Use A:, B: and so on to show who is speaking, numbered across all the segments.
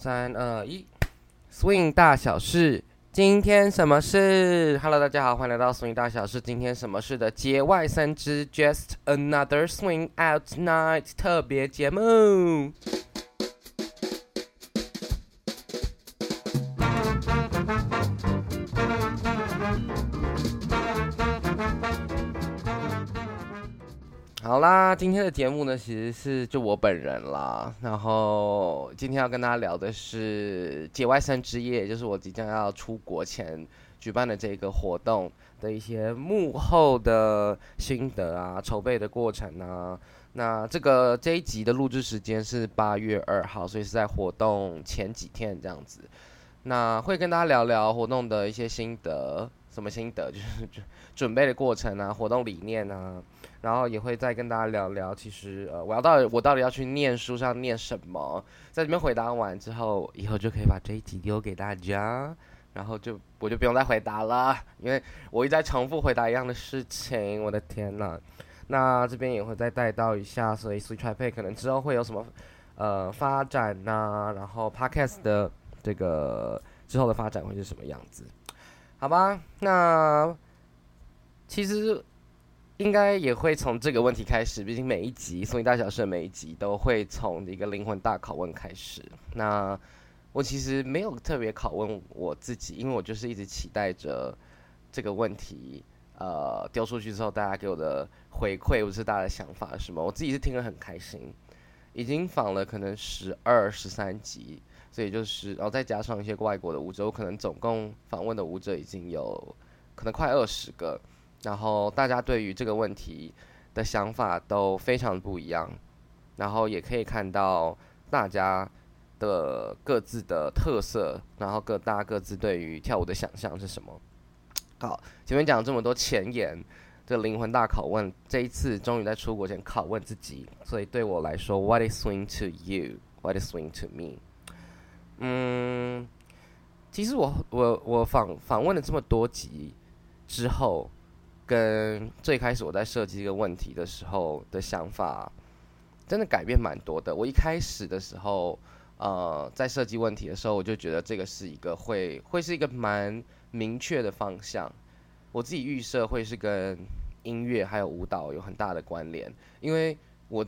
A: 三二一，swing 大小事，今天什么事？Hello，大家好，欢迎来到 swing 大小事，今天什么事的节外生枝，Just another swing out night 特别节目。那，今天的节目呢，其实是就我本人啦。然后今天要跟大家聊的是节外生枝夜，就是我即将要出国前举办的这个活动的一些幕后的心得啊，筹备的过程啊。那这个这一集的录制时间是八月二号，所以是在活动前几天这样子。那会跟大家聊聊活动的一些心得，什么心得？就是就准备的过程啊，活动理念啊。然后也会再跟大家聊聊，其实呃，我要到底我到底要去念书上念什么，在这边回答完之后，以后就可以把这一集丢给大家，然后就我就不用再回答了，因为我一直在重复回答一样的事情，我的天呐，那这边也会再带到一下，所以 Switch Pay 可能之后会有什么呃发展呐，然后 Podcast 的这个之后的发展会是什么样子？好吧，那其实。应该也会从这个问题开始，毕竟每一集《松影大小事》每一集都会从一个灵魂大拷问开始。那我其实没有特别拷问我自己，因为我就是一直期待着这个问题，呃，丢出去之后大家给我的回馈，或是大家的想法是什么。我自己是听了很开心，已经访了可能十二、十三集，所以就是，然后再加上一些外国的舞者，我可能总共访问的舞者已经有可能快二十个。然后大家对于这个问题的想法都非常不一样，然后也可以看到大家的各自的特色，然后各大家各自对于跳舞的想象是什么。好，前面讲了这么多前言，这灵魂大拷问，这一次终于在出国前拷问自己，所以对我来说，What is swing to you? What is swing to me? 嗯，其实我我我访访问了这么多集之后。跟最开始我在设计这个问题的时候的想法，真的改变蛮多的。我一开始的时候，呃，在设计问题的时候，我就觉得这个是一个会会是一个蛮明确的方向。我自己预设会是跟音乐还有舞蹈有很大的关联，因为我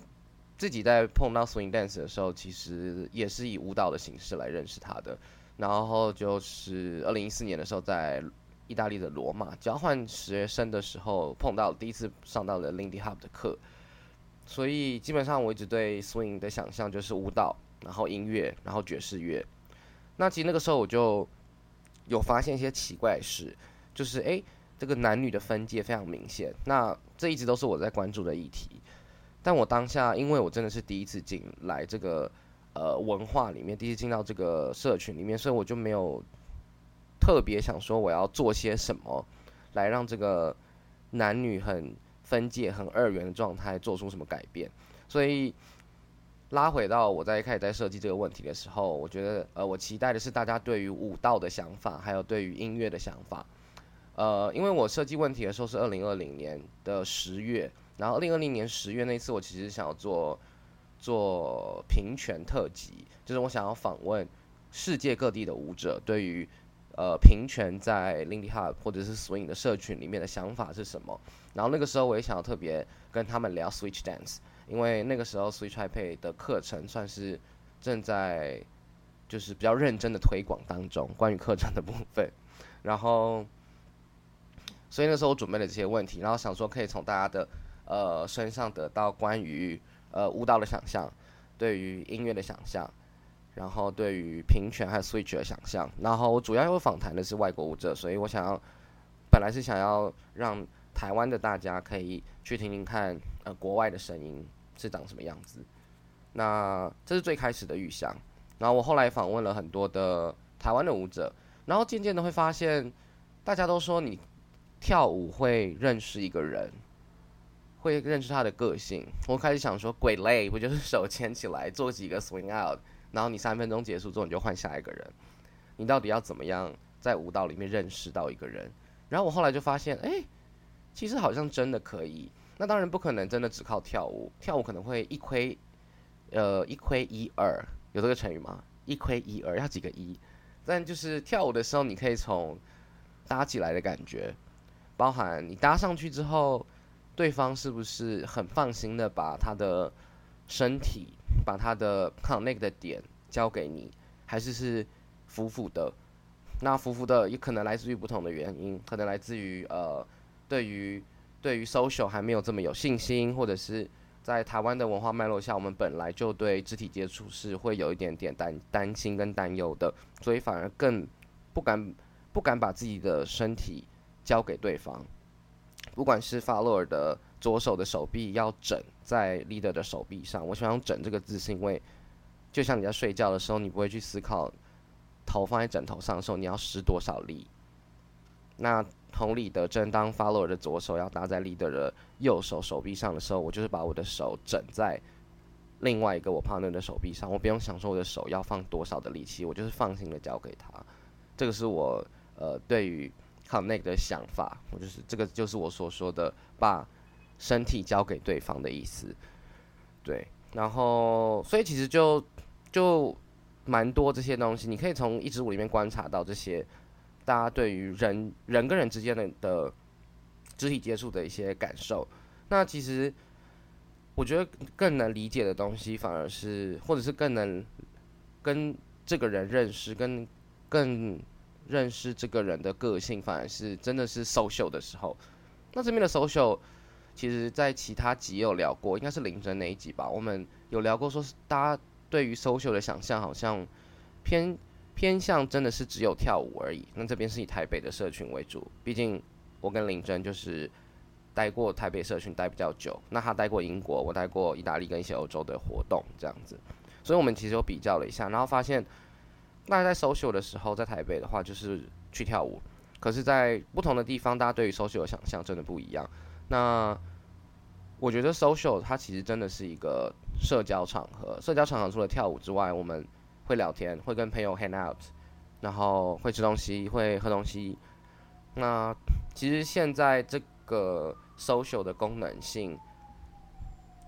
A: 自己在碰到 swing dance 的时候，其实也是以舞蹈的形式来认识它的。然后就是二零一四年的时候在。意大利的罗马交换学生的时候碰到第一次上到了 Lindy Hop 的课，所以基本上我一直对 swing 的想象就是舞蹈，然后音乐，然后爵士乐。那其实那个时候我就有发现一些奇怪的事，就是诶，这个男女的分界非常明显。那这一直都是我在关注的议题，但我当下因为我真的是第一次进来这个呃文化里面，第一次进到这个社群里面，所以我就没有。特别想说我要做些什么，来让这个男女很分界、很二元的状态做出什么改变。所以拉回到我在一开始在设计这个问题的时候，我觉得呃，我期待的是大家对于舞蹈的想法，还有对于音乐的想法。呃，因为我设计问题的时候是二零二零年的十月，然后二零二零年十月那次，我其实想要做做平权特辑，就是我想要访问世界各地的舞者对于。呃，平权在 Lindy Hop 或者是 Swing 的社群里面的想法是什么？然后那个时候我也想要特别跟他们聊 Switch Dance，因为那个时候 Switch iPad 的课程算是正在就是比较认真的推广当中，关于课程的部分。然后，所以那时候我准备了这些问题，然后想说可以从大家的呃身上得到关于呃舞蹈的想象，对于音乐的想象。然后对于平权还有 switch 的想象，然后我主要要访谈的是外国舞者，所以我想要本来是想要让台湾的大家可以去听听看，呃，国外的声音是长什么样子。那这是最开始的预想，然后我后来访问了很多的台湾的舞者，然后渐渐的会发现，大家都说你跳舞会认识一个人，会认识他的个性。我开始想说，鬼累不就是手牵起来做几个 swing out？然后你三分钟结束之后，你就换下一个人。你到底要怎么样在舞蹈里面认识到一个人？然后我后来就发现，哎，其实好像真的可以。那当然不可能真的只靠跳舞，跳舞可能会一窥，呃，一窥一二，有这个成语吗？一窥一二，要几个一？但就是跳舞的时候，你可以从搭起来的感觉，包含你搭上去之后，对方是不是很放心的把他的身体、把他的 connect 的点交给你，还是是浮浮的？那浮浮的也可能来自于不同的原因，可能来自于呃，对于对于 social 还没有这么有信心，或者是。在台湾的文化脉络下，我们本来就对肢体接触是会有一点点担担心跟担忧的，所以反而更不敢不敢把自己的身体交给对方。不管是 follower 的左手的手臂要整在 leader 的手臂上，我喜欢用“枕”这个字，是因为就像你在睡觉的时候，你不会去思考头放在枕头上的时候你要施多少力。那同理的，正当 follower 的左手要搭在 leader 的右手手臂上的时候，我就是把我的手枕在另外一个我 partner 的手臂上，我不用想说我的手要放多少的力气，我就是放心的交给他。这个是我呃对于 connect 的想法，我就是这个就是我所说的把身体交给对方的意思。对，然后所以其实就就蛮多这些东西，你可以从一支舞里面观察到这些。大家对于人人跟人之间的的肢体接触的一些感受，那其实我觉得更能理解的东西，反而是或者是更能跟这个人认识，跟更认识这个人的个性，反而是真的是 social 的时候。那这边的 social，其实在其他集有聊过，应该是林真那一集吧，我们有聊过，说是大家对于 social 的想象好像偏。偏向真的是只有跳舞而已。那这边是以台北的社群为主，毕竟我跟林真就是待过台北社群待比较久。那他待过英国，我待过意大利跟一些欧洲的活动这样子。所以我们其实有比较了一下，然后发现，大家在 social 的时候，在台北的话就是去跳舞，可是，在不同的地方，大家对于 social 的想象真的不一样。那我觉得 social 它其实真的是一个社交场合，社交场合除了跳舞之外，我们。会聊天，会跟朋友 hang out，然后会吃东西，会喝东西。那其实现在这个 social 的功能性，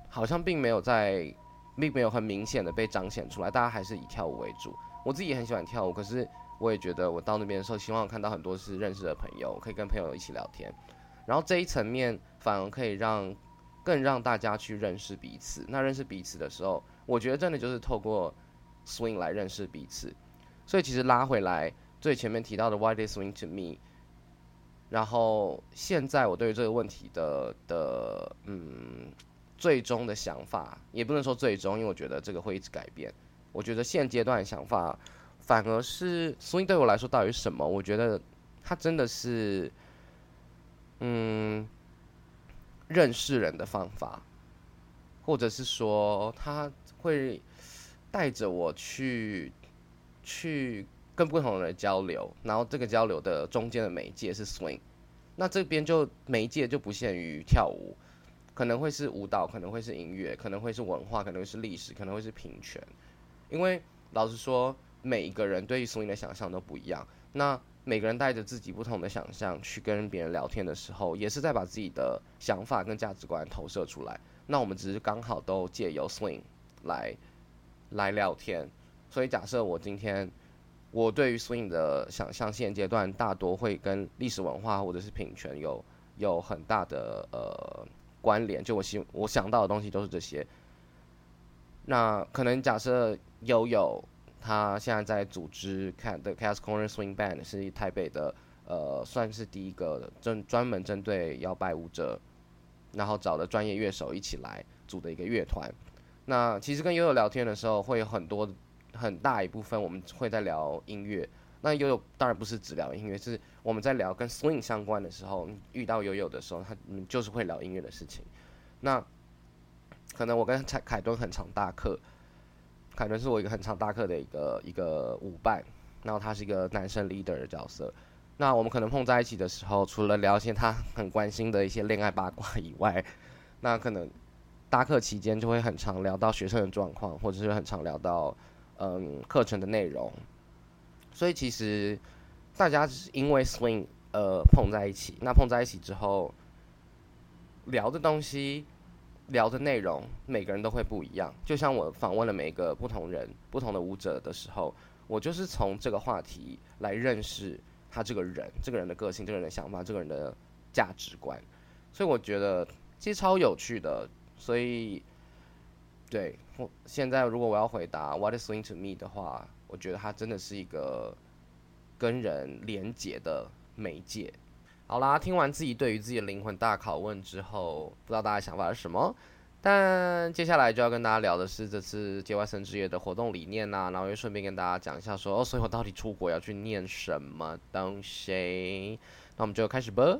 A: 好像并没有在，并没有很明显的被彰显出来。大家还是以跳舞为主。我自己也很喜欢跳舞，可是我也觉得我到那边的时候，希望看到很多是认识的朋友，可以跟朋友一起聊天。然后这一层面反而可以让更让大家去认识彼此。那认识彼此的时候，我觉得真的就是透过。swing 来认识彼此，所以其实拉回来最前面提到的 Why they swing to me，然后现在我对于这个问题的的嗯最终的想法，也不能说最终，因为我觉得这个会一直改变。我觉得现阶段的想法反而是 swing 对我来说到底是什么？我觉得它真的是嗯认识人的方法，或者是说他会。带着我去，去跟不同的人交流，然后这个交流的中间的媒介是 swing，那这边就媒介就不限于跳舞，可能会是舞蹈，可能会是音乐，可能会是文化，可能会是历史，可能会是平权。因为老实说，每一个人对于 swing 的想象都不一样，那每个人带着自己不同的想象去跟别人聊天的时候，也是在把自己的想法跟价值观投射出来。那我们只是刚好都借由 swing 来。来聊天，所以假设我今天我对于 swing 的想象，现阶段大多会跟历史文化或者是品权有有很大的呃关联。就我希我想到的东西都是这些。那可能假设悠悠他现在在组织看的 Cast Corner Swing Band 是台北的呃算是第一个正专门针对摇摆舞者，然后找的专业乐手一起来组的一个乐团。那其实跟悠悠聊天的时候，会有很多很大一部分我们会在聊音乐。那悠悠当然不是只聊音乐，是我们在聊跟 swing 相关的时候，遇到悠悠的时候，他就是会聊音乐的事情。那可能我跟凯凯顿很常大课，凯顿是我一个很常搭课的一个一个舞伴，然后他是一个男生 leader 的角色。那我们可能碰在一起的时候，除了聊一些他很关心的一些恋爱八卦以外，那可能。搭课期间就会很常聊到学生的状况，或者是很常聊到嗯课程的内容，所以其实大家只是因为 swing 呃碰在一起，那碰在一起之后聊的东西聊的内容每个人都会不一样。就像我访问了每个不同人、不同的舞者的时候，我就是从这个话题来认识他这个人、这个人的个性、这个人的想法、这个人的价值观。所以我觉得其实超有趣的。所以，对，我现在如果我要回答 What is swing to me 的话，我觉得它真的是一个跟人连接的媒介。好啦，听完自己对于自己的灵魂大拷问之后，不知道大家想法是什么？但接下来就要跟大家聊的是这次节外生枝夜的活动理念呐，然后又顺便跟大家讲一下说，哦，所以我到底出国要去念什么东西？那我们就开始吧。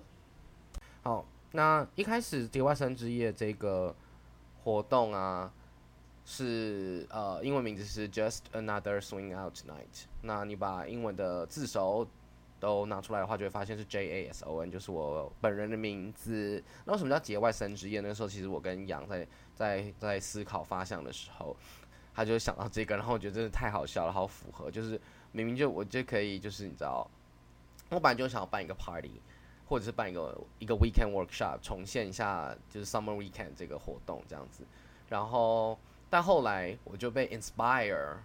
A: 好，那一开始节外生枝夜这个。活动啊，是呃，英文名字是 Just Another Swing Out Night。那你把英文的字首都拿出来的话，就会发现是 J A S O N，就是我本人的名字。那为什么叫节外生枝叶？那时候其实我跟杨在在在思考发想的时候，他就想到这个，然后我觉得真的太好笑了，好符合，就是明明就我就可以，就是你知道，我本来就想要办一个 party。或者是办一个一个 weekend workshop，重现一下就是 summer weekend 这个活动这样子，然后但后来我就被 inspire，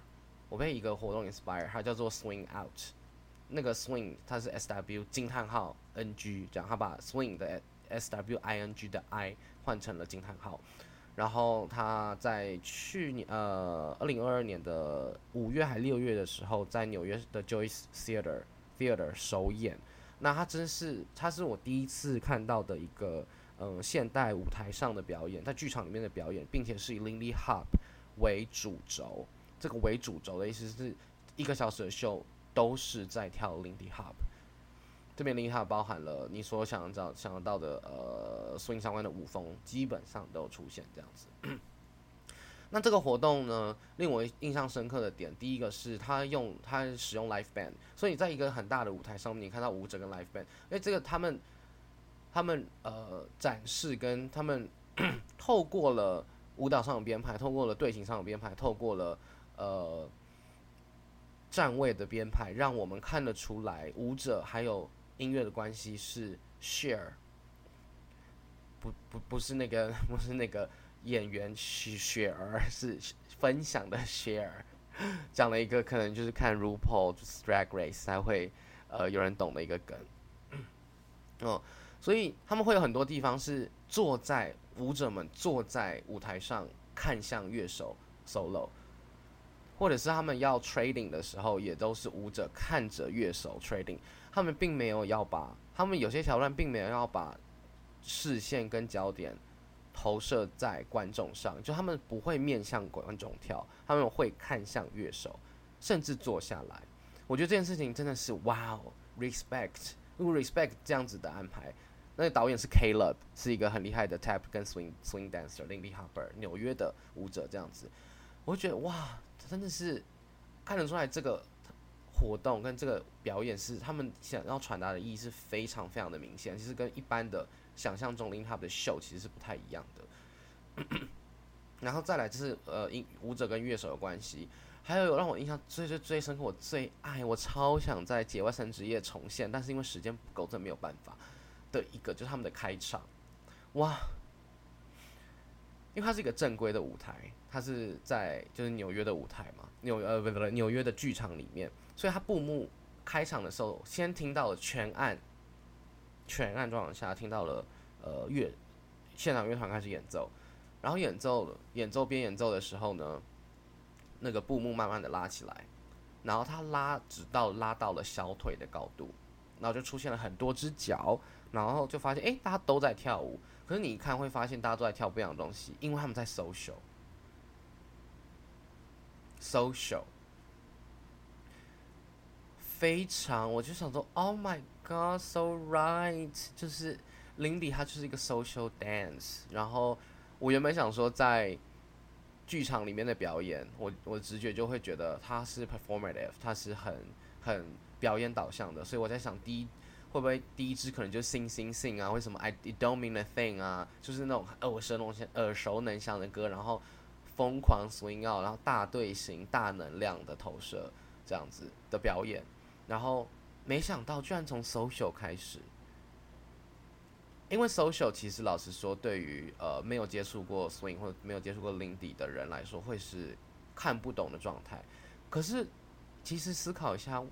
A: 我被一个活动 inspire，它叫做 swing out，那个 swing 它是 S W 惊叹号 N G，这样他把 swing 的 S W I N G 的 I 换成了惊叹号，然后他在去年呃二零二二年的五月还六月的时候，在纽约的 Joyce Theater Theater 首演。那他真是，他是我第一次看到的一个，嗯，现代舞台上的表演，在剧场里面的表演，并且是以 Lindy Hop 为主轴。这个为主轴的意思是，一个小时的秀都是在跳 Lindy Hop。这边 Lindy Hop 包含了你所想找想得到的，呃，swing 相关的舞风，基本上都出现这样子。那这个活动呢，令我印象深刻的点，第一个是他用他使用 live band，所以在一个很大的舞台上面，你看到舞者跟 live band，因为这个他们他们呃展示跟他们 透过了舞蹈上的编排，透过了队形上的编排，透过了呃站位的编排，让我们看得出来舞者还有音乐的关系是 share，不不不是那个不是那个。演员雪雪儿是分享的 share，讲了一个可能就是看 RuPaul Drag Race 才会呃有人懂的一个梗，哦，所以他们会有很多地方是坐在舞者们坐在舞台上看向乐手 solo，或者是他们要 trading 的时候，也都是舞者看着乐手 trading，他们并没有要把他们有些桥段并没有要把视线跟焦点。投射在观众上，就他们不会面向观众跳，他们会看向乐手，甚至坐下来。我觉得这件事情真的是哇哦，respect，如果 respect 这样子的安排，那个导演是 Caleb，是一个很厉害的 tap 跟 swing swing dancer，Lindy Hopper，纽约的舞者这样子，我就觉得哇，真的是看得出来这个活动跟这个表演是他们想要传达的意义是非常非常的明显，其实跟一般的。想象中 Lindy Hop 的秀其实是不太一样的，然后再来就是呃，音舞者跟乐手的关系，还有让我印象最最最深刻，我最爱我超想在节外生枝夜重现，但是因为时间不够，这没有办法的一个就是他们的开场，哇！因为它是一个正规的舞台，它是在就是纽约的舞台嘛，纽呃不不纽约的剧场里面，所以它布幕开场的时候，先听到了全暗。全暗状况下听到了，呃，乐现场乐团开始演奏，然后演奏演奏边演奏的时候呢，那个布幕慢慢的拉起来，然后他拉直到拉到了小腿的高度，然后就出现了很多只脚，然后就发现哎，大家都在跳舞，可是你一看会发现大家都在跳不一样的东西，因为他们在 social，social。非常，我就想说，Oh my God, so right，就是 Lindy，他就是一个 social dance。然后我原本想说，在剧场里面的表演，我我直觉就会觉得他是 performative，他是很很表演导向的。所以我在想，第一会不会第一支可能就 sing sing sing 啊？为什么 I don't mean a thing 啊？就是那种耳熟能详、耳熟能详的歌，然后疯狂 swing out，然后大队形、大能量的投射这样子的表演。然后没想到，居然从 social 开始，因为 social 其实老实说，对于呃没有接触过 swing 或者没有接触过 lindy 的人来说，会是看不懂的状态。可是其实思考一下，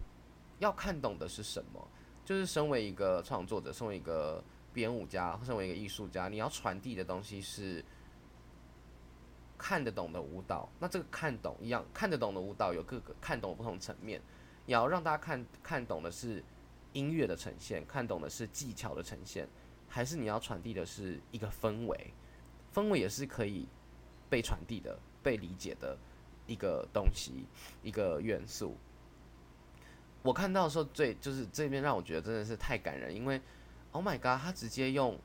A: 要看懂的是什么？就是身为一个创作者，身为一个编舞家，身为一个艺术家，你要传递的东西是看得懂的舞蹈。那这个看懂一样，看得懂的舞蹈有各个看懂不同层面。你要让大家看看懂的是音乐的呈现，看懂的是技巧的呈现。还是你要传递的是一个氛围，氛围也是可以被传递的、被理解的一个东西、一个元素。我看到的时候，最就是这边让我觉得真的是太感人，因为 Oh my God，他直接用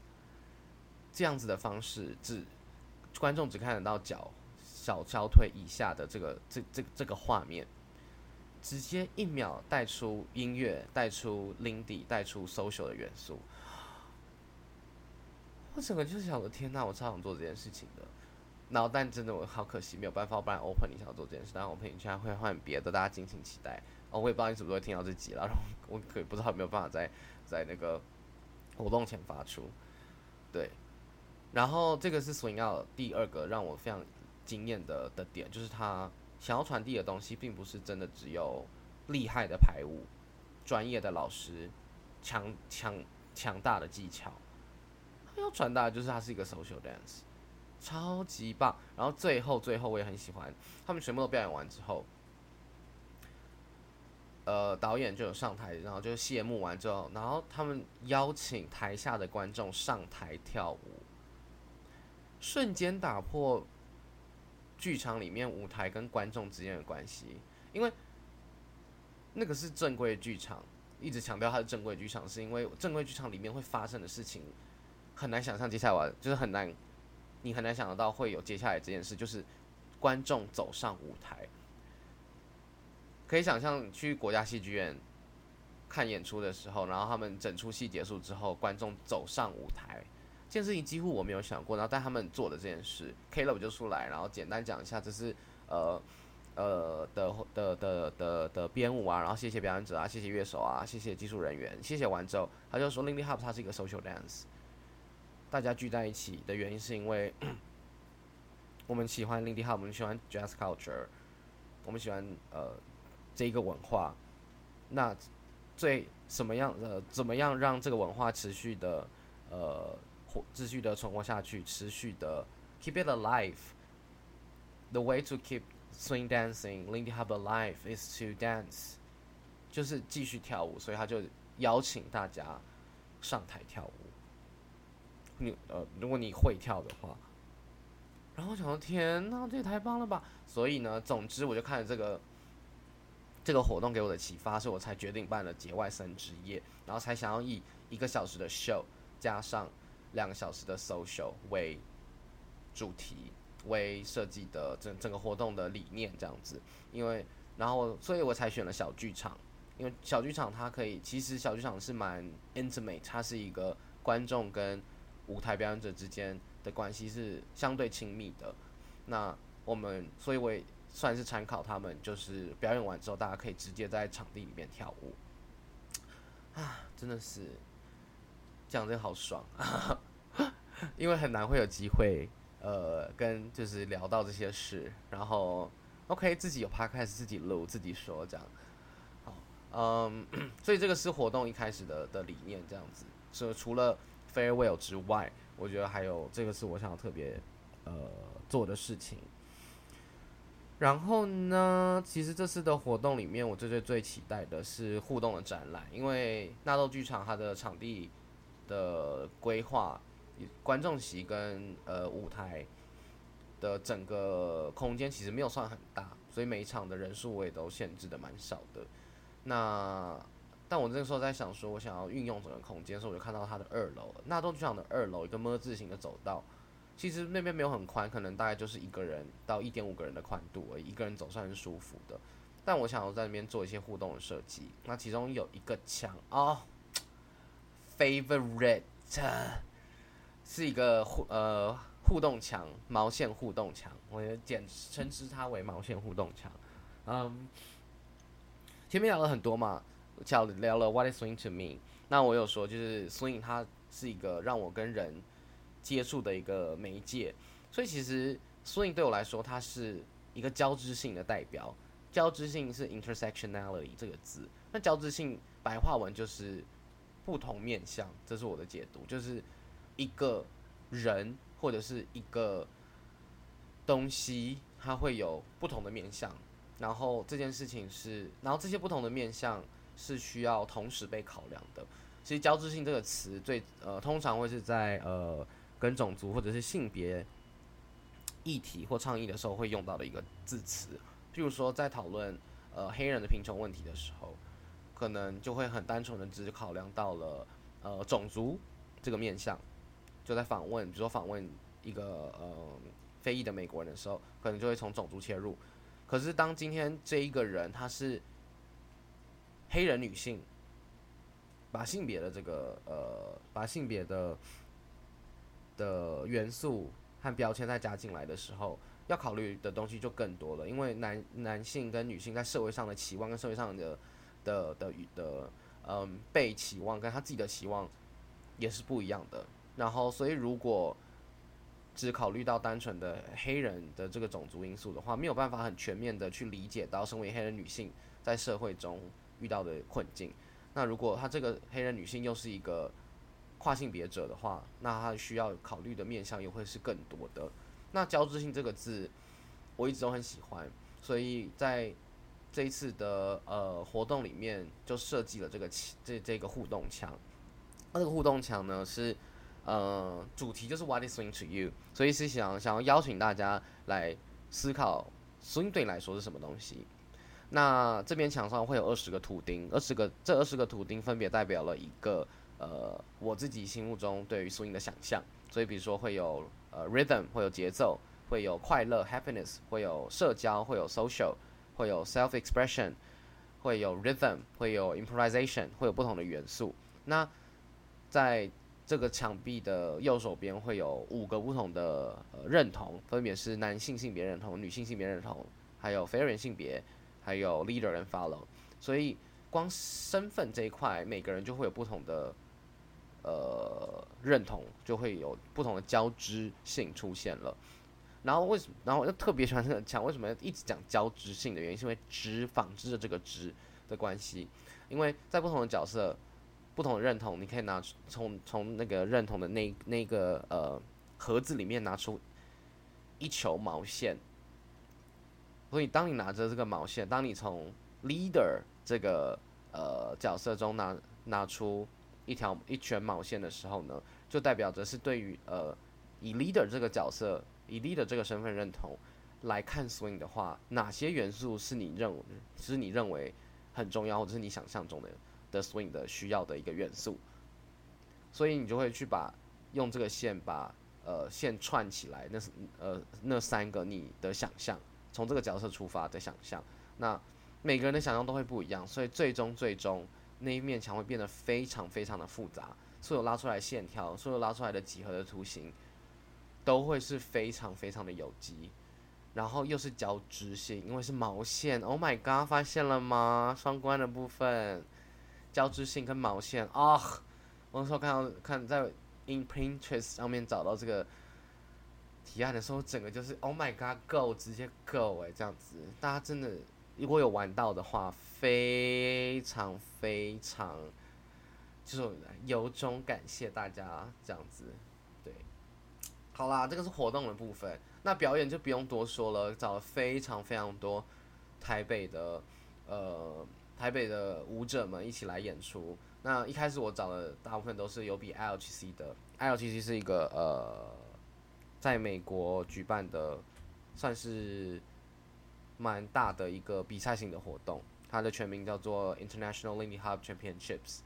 A: 这样子的方式，只观众只看得到脚小小腿以下的这个这这这个画面，直接一秒带出音乐，带出 Lindy，带出 social 的元素。我整个就是想说，天呐，我超想做这件事情的。然后，但真的我好可惜，没有办法，不然 open 你想要做这件事，但 open 你现在会换别的，大家敬请期待。哦，我也不知道你是不是会听到这集了，然后我可不知道有没有办法在在那个活动前发出。对，然后这个是 swing out 第二个让我非常惊艳的的点，就是他想要传递的东西，并不是真的只有厉害的排舞、专业的老师、强强强大的技巧。他要传达的就是它是一个 social dance，超级棒。然后最后最后我也很喜欢，他们全部都表演完之后，呃，导演就有上台，然后就谢幕完之后，然后他们邀请台下的观众上台跳舞，瞬间打破剧场里面舞台跟观众之间的关系，因为那个是正规剧场，一直强调它是正规剧场，是因为正规剧场里面会发生的事情。很难想象接下来就是很难，你很难想得到会有接下来这件事，就是观众走上舞台。可以想象去国家戏剧院看演出的时候，然后他们整出戏结束之后，观众走上舞台，这件事情几乎我没有想过。然后但他们做的这件事，Klo 就出来，然后简单讲一下，这是呃呃的的的的的编舞啊，然后谢谢表演者啊，谢谢乐手啊，谢谢技术人员，谢谢完之后，他就说 Lindy Hop 它是一个 social dance。大家聚在一起的原因是因为我们喜欢 Lindy Hop，我们喜欢 Jazz Culture，我们喜欢呃这个文化。那最什么样呃怎么样让这个文化持续的呃活持续的存活下去，持续的 keep it alive？The way to keep swing dancing Lindy Hop alive is to dance，就是继续跳舞。所以他就邀请大家上台跳舞。你呃，如果你会跳的话，然后想说，天呐，这也太棒了吧！所以呢，总之我就看了这个这个活动给我的启发，所以我才决定办了节外生枝夜，然后才想要以一个小时的 show 加上两个小时的 social 为主题为设计的整整个活动的理念这样子。因为然后，所以我才选了小剧场，因为小剧场它可以，其实小剧场是蛮 intimate，它是一个观众跟舞台表演者之间的关系是相对亲密的，那我们所以我也算是参考他们，就是表演完之后，大家可以直接在场地里面跳舞，啊，真的是讲这个好爽啊，因为很难会有机会，呃，跟就是聊到这些事，然后 OK 自己有 podcast 自己录自己说这样，好，嗯，所以这个是活动一开始的的理念这样子，所以除了。Farewell 之外，我觉得还有这个是我想要特别呃做的事情。然后呢，其实这次的活动里面，我最最最期待的是互动的展览，因为纳豆剧场它的场地的规划、观众席跟呃舞台的整个空间其实没有算很大，所以每一场的人数我也都限制的蛮少的。那但我那个时候在想说，我想要运用整个空间，所以我就看到它的二楼，纳豆剧场的二楼一个么字形的走道，其实那边没有很宽，可能大概就是一个人到一点五个人的宽度，一个人走算是舒服的。但我想要在那边做一些互动的设计，那其中有一个墙哦，favorite 是一个互呃互动墙，毛线互动墙，我也简称之它为毛线互动墙。嗯，前面聊了很多嘛。聊聊了 What is swing to me？那我有说，就是 swing 它是一个让我跟人接触的一个媒介，所以其实 swing 对我来说，它是一个交织性的代表。交织性是 intersectionality 这个字，那交织性白话文就是不同面向，这是我的解读，就是一个人或者是一个东西，它会有不同的面向，然后这件事情是，然后这些不同的面向是需要同时被考量的。其实交织性这个词最呃，通常会是在呃跟种族或者是性别议题或倡议的时候会用到的一个字词。譬如说，在讨论呃黑人的贫穷问题的时候，可能就会很单纯的只考量到了呃种族这个面向，就在访问，比如说访问一个呃非裔的美国人的时候，可能就会从种族切入。可是当今天这一个人他是黑人女性，把性别的这个呃把性别的的元素和标签再加进来的时候。要考虑的东西就更多了，因为男男性跟女性在社会上的期望跟社会上的的的的嗯被期望跟他自己的期望也是不一样的。然后，所以如果只考虑到单纯的黑人的这个种族因素的话，没有办法很全面的去理解到身为黑人女性在社会中遇到的困境。那如果她这个黑人女性又是一个跨性别者的话，那他需要考虑的面向又会是更多的。那交织性这个字，我一直都很喜欢，所以在这一次的呃活动里面就设计了这个这这个互动墙。那这个互动墙呢是呃主题就是 What is swing to you？所以是想想要邀请大家来思考 swing 对你来说是什么东西。那这边墙上会有二十个图钉，二十个这二十个图钉分别代表了一个呃我自己心目中对于 swing 的想象。所以比如说会有。呃，rhythm 会有节奏，会有快乐 happiness，会有社交，会有 social，会有 self expression，会有 rhythm，会有 improvisation，会有不同的元素。那在这个墙壁的右手边会有五个不同的呃认同，分别是男性性别认同、女性性别认同，还有非二元性别，还有 leader 跟 follow。所以光身份这一块，每个人就会有不同的。呃，认同就会有不同的交织性出现了。然后为什么？然后我就特别喜欢这个讲为什么一直讲交织性的原因，是因为织纺织的这个织的关系。因为在不同的角色、不同的认同，你可以拿出从从那个认同的那那个呃盒子里面拿出一球毛线。所以当你拿着这个毛线，当你从 leader 这个呃角色中拿拿出。一条一圈毛线的时候呢，就代表着是对于呃以 leader 这个角色，以 leader 这个身份认同来看 swing 的话，哪些元素是你认为是你认为很重要，或者是你想象中的的 swing 的需要的一个元素，所以你就会去把用这个线把呃线串起来，那是呃那三个你的想象，从这个角色出发的想象，那每个人的想象都会不一样，所以最终最终。那一面墙会变得非常非常的复杂，所有拉出来线条，所有拉出来的几何的图形，都会是非常非常的有机，然后又是交织性，因为是毛线。Oh my god，发现了吗？双关的部分，交织性跟毛线啊！我那时候看到看在 In Pinterest 上面找到这个提案的时候，整个就是 Oh my god，Go，直接 Go 哎，这样子，大家真的。如果有玩到的话，非常非常，就是由衷感谢大家这样子。对，好啦，这个是活动的部分。那表演就不用多说了，找了非常非常多台北的呃台北的舞者们一起来演出。那一开始我找的大部分都是有比 LHC 的，LHC 是一个呃在美国举办的，算是。蛮大的一个比赛性的活动，它的全名叫做 International Lindy Hop Championships。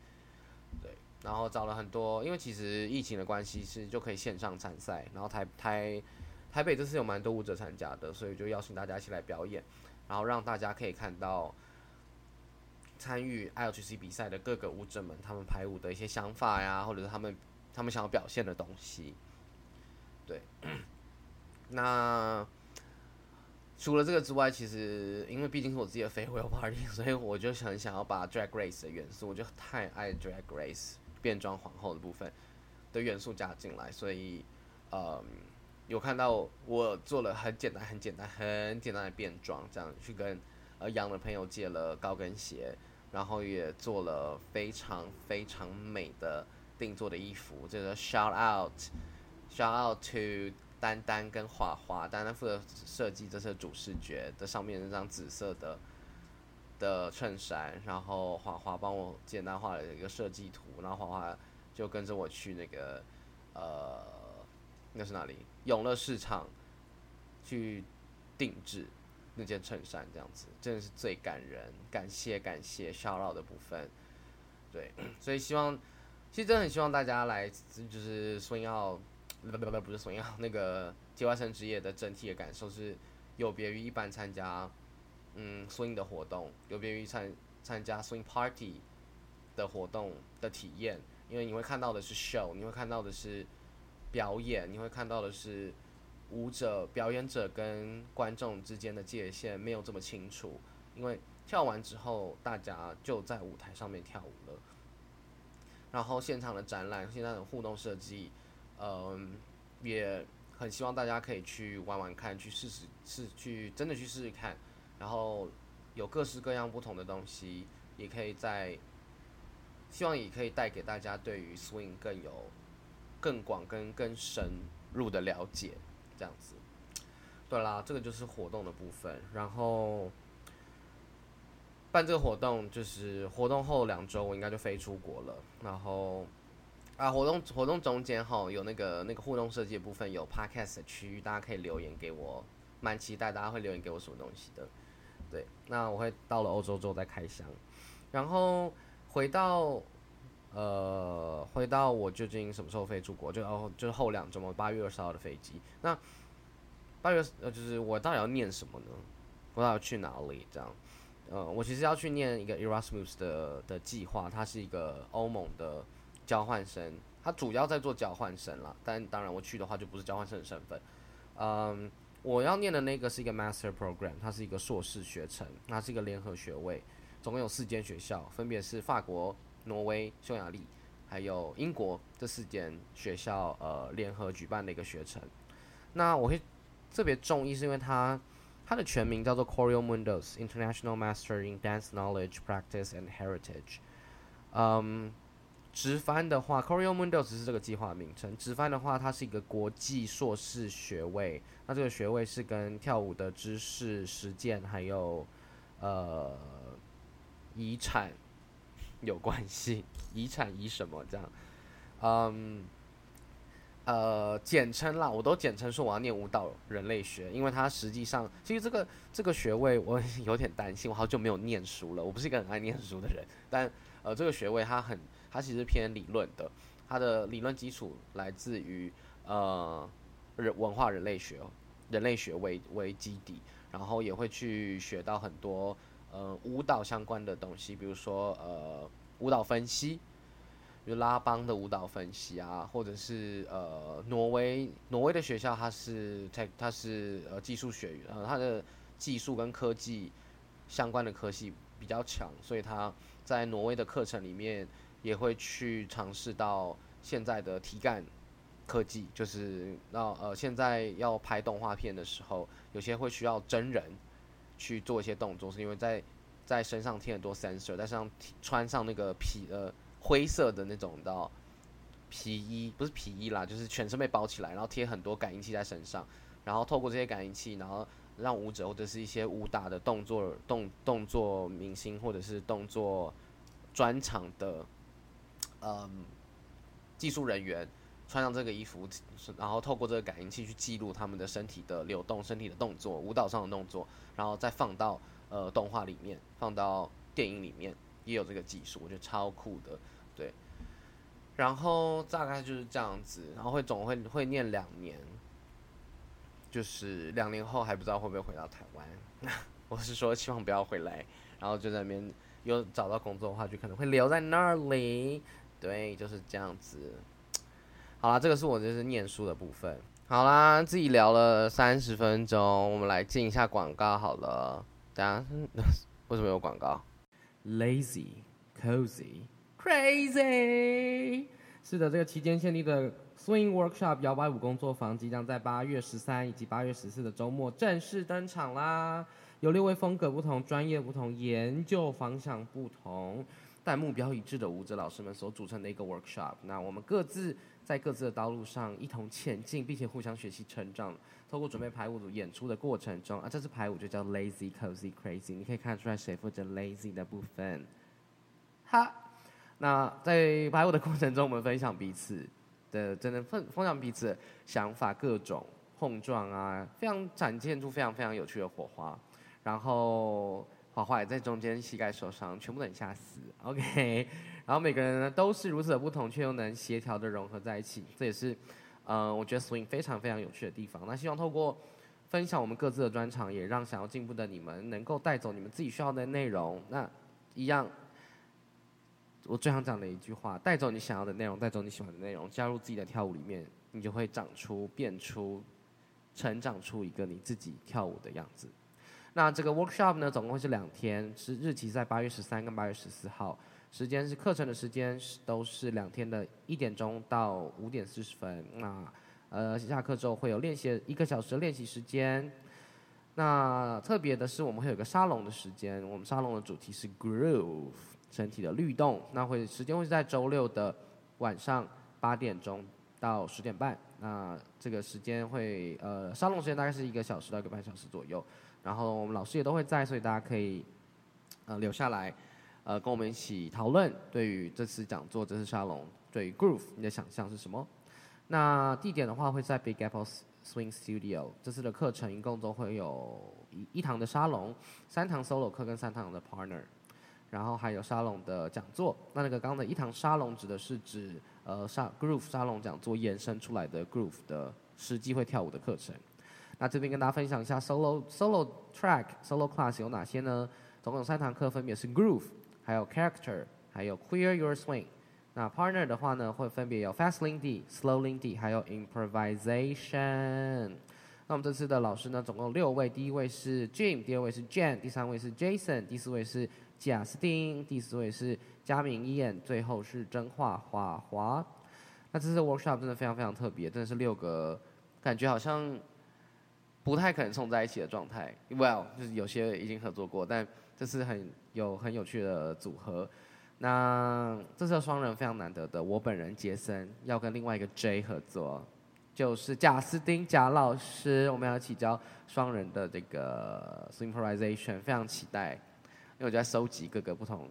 A: 对，然后找了很多，因为其实疫情的关系是就可以线上参赛，然后台台台北这次有蛮多舞者参加的，所以就邀请大家一起来表演，然后让大家可以看到参与 ILC 比赛的各个舞者们他们排舞的一些想法呀，或者是他们他们想要表现的东西。对，那。除了这个之外，其实因为毕竟是我自己的 farewell party，所以我就很想要把 drag race 的元素，我就太爱 drag race 变装皇后的部分，的元素加进来，所以呃有看到我做了很简单、很简单、很简单的变装，这样去跟呃杨的朋友借了高跟鞋，然后也做了非常非常美的定做的衣服，这个 shout out shout out to 丹丹跟华华，丹丹负责设计这次主视觉的上面那张紫色的的衬衫，然后华华帮我简单画了一个设计图，然后华华就跟着我去那个呃那是哪里永乐市场去定制那件衬衫，这样子真的是最感人，感谢感谢 shout out 的部分，对，所以希望其实真的很希望大家来就是说要。不不不，不是索样，那个节外生之夜的整体的感受是有别于一般参加嗯 swing 的活动，有别于参参加 swing party 的活动的体验，因为你会看到的是 show，你会看到的是表演，你会看到的是舞者表演者跟观众之间的界限没有这么清楚，因为跳完之后大家就在舞台上面跳舞了，然后现场的展览，现在的互动设计。嗯，也很希望大家可以去玩玩看，去试试试，去真的去试试看。然后有各式各样不同的东西，也可以在希望也可以带给大家对于 swing 更有更广跟更深入的了解，这样子。对啦，这个就是活动的部分。然后办这个活动，就是活动后两周我应该就飞出国了。然后。啊，活动活动中间哈有那个那个互动设计的部分，有 podcast 的区域，大家可以留言给我，蛮期待大家会留言给我什么东西的。对，那我会到了欧洲之后再开箱，然后回到呃回到我究竟什么时候飞出国，就哦就是后两周嘛，八月二十号的飞机。那八月呃就是我到底要念什么呢？我到底要去哪里？这样，呃，我其实要去念一个 Erasmus 的的计划，它是一个欧盟的。交换生，他主要在做交换生了，但当然我去的话就不是交换生的身份。嗯，我要念的那个是一个 master program，它是一个硕士学程，它是一个联合学位，总共有四间学校，分别是法国、挪威、匈牙利，还有英国这四间学校呃联合举办的一个学程。那我会特别中意，是因为它它的全名叫做 Corio Mundos International Master in Dance Knowledge, Practice and Heritage。嗯。直翻的话，Corio Mundo 只是这个计划名称。直翻的话，它是一个国际硕士学位。那这个学位是跟跳舞的知识、实践还有呃遗产有关系。遗产遗什么这样？嗯，呃，简称啦，我都简称说我要念舞蹈人类学，因为它实际上其实这个这个学位我 有点担心，我好久没有念书了。我不是一个很爱念书的人，但呃，这个学位它很。它其实偏理论的，它的理论基础来自于呃人文化人类学，人类学为为基底，然后也会去学到很多呃舞蹈相关的东西，比如说呃舞蹈分析，比如拉邦的舞蹈分析啊，或者是呃挪威挪威的学校它是它它是呃技术学院，呃它的技术跟科技相关的科系比较强，所以它在挪威的课程里面。也会去尝试到现在的体感科技，就是那呃，现在要拍动画片的时候，有些会需要真人去做一些动作，是因为在在身上贴很多 sensor，在身上穿上那个皮呃灰色的那种的皮衣，不是皮衣啦，就是全身被包起来，然后贴很多感应器在身上，然后透过这些感应器，然后让舞者或者是一些武打的动作动动作明星或者是动作专场的。嗯，技术人员穿上这个衣服，然后透过这个感应器去记录他们的身体的流动、身体的动作、舞蹈上的动作，然后再放到呃动画里面，放到电影里面，也有这个技术，我觉得超酷的。对，然后大概就是这样子，然后会总会会念两年，就是两年后还不知道会不会回到台湾。我是说希望不要回来，然后就在那边有找到工作的话，就可能会留在那里。对，就是这样子。好啦，这个是我就是念书的部分。好啦，自己聊了三十分钟，我们来进一下广告好了。等下，为什么有广告？Lazy, cozy, crazy。
B: 是的，这个期间限定的 Swing Workshop 摇摆舞工作坊即将在八月十三以及八月十四的周末正式登场啦！有六位风格不同、专业不同、研究方向不同，但目标一致的舞者老师们所组成的一个 workshop。那我们各自在各自的道路上一同前进，并且互相学习成长。透过准备排舞组演出的过程中啊，这次排舞就叫 Lazy Cozy Crazy，你可以看出来谁负责 Lazy 的部分。哈。那在排舞的过程中，我们分享彼此的，真的分分享彼此想法，各种碰撞啊，非常展现出非常非常有趣的火花。然后花花也在中间膝盖受伤，全部都很吓死。OK，然后每个人呢都是如此的不同，却又能协调的融合在一起，这也是呃我觉得 swing 非常非常有趣的地方。那希望透过分享我们各自的专长，也让想要进步的你们能够带走你们自己需要的内容。那一样。我最想讲的一句话：带走你想要的内容，带走你喜欢的内容，加入自己的跳舞里面，你就会长出、变出、成长出一个你自己跳舞的样子。那这个 workshop 呢，总共是两天，是日期在八月十三跟八月十四号，时间是课程的时间是都是两天的一点钟到五点四十分。那呃下课之后会有练习一个小时的练习时间。那特别的是，我们会有个沙龙的时间，我们沙龙的主题是 groove。身体的律动，那会时间会是在周六的晚上八点钟到十点半。那这个时间会呃沙龙时间大概是一个小时到一个半小时左右。然后我们老师也都会在，所以大家可以呃留下来呃跟我们一起讨论。对于这次讲座、这次沙龙，对于 groove 你的想象是什么？那地点的话会在 Big Apple Swing Studio。这次的课程一共都会有一一堂的沙龙，三堂 solo 课跟三堂的 partner。然后还有沙龙的讲座，那那个刚刚的一堂沙龙指的是指呃沙 groove 沙龙讲座延伸出来的 groove 的实际会跳舞的课程。那这边跟大家分享一下 solo solo track solo class 有哪些呢？总共有三堂课，分别是 groove，还有 character，还有 queer your swing。那 partner 的话呢，会分别有 fast lindy，slow lindy，还有 improvisation。那我们这次的老师呢，总共六位，第一位是 Jim，第二位是 Jane，第三位是 Jason，第四位是。贾斯汀，第四位是佳明伊燕，最后是真话华华。那这次 workshop 真的非常非常特别，真的是六个感觉好像不太可能冲在一起的状态。Well，就是有些已经合作过，但这次很有很有趣的组合。那这次双人非常难得的，我本人杰森要跟另外一个 J 合作，就是贾斯汀贾老师，我们要一起教双人的这个 improvisation，非常期待。因为我就在收集各个不同、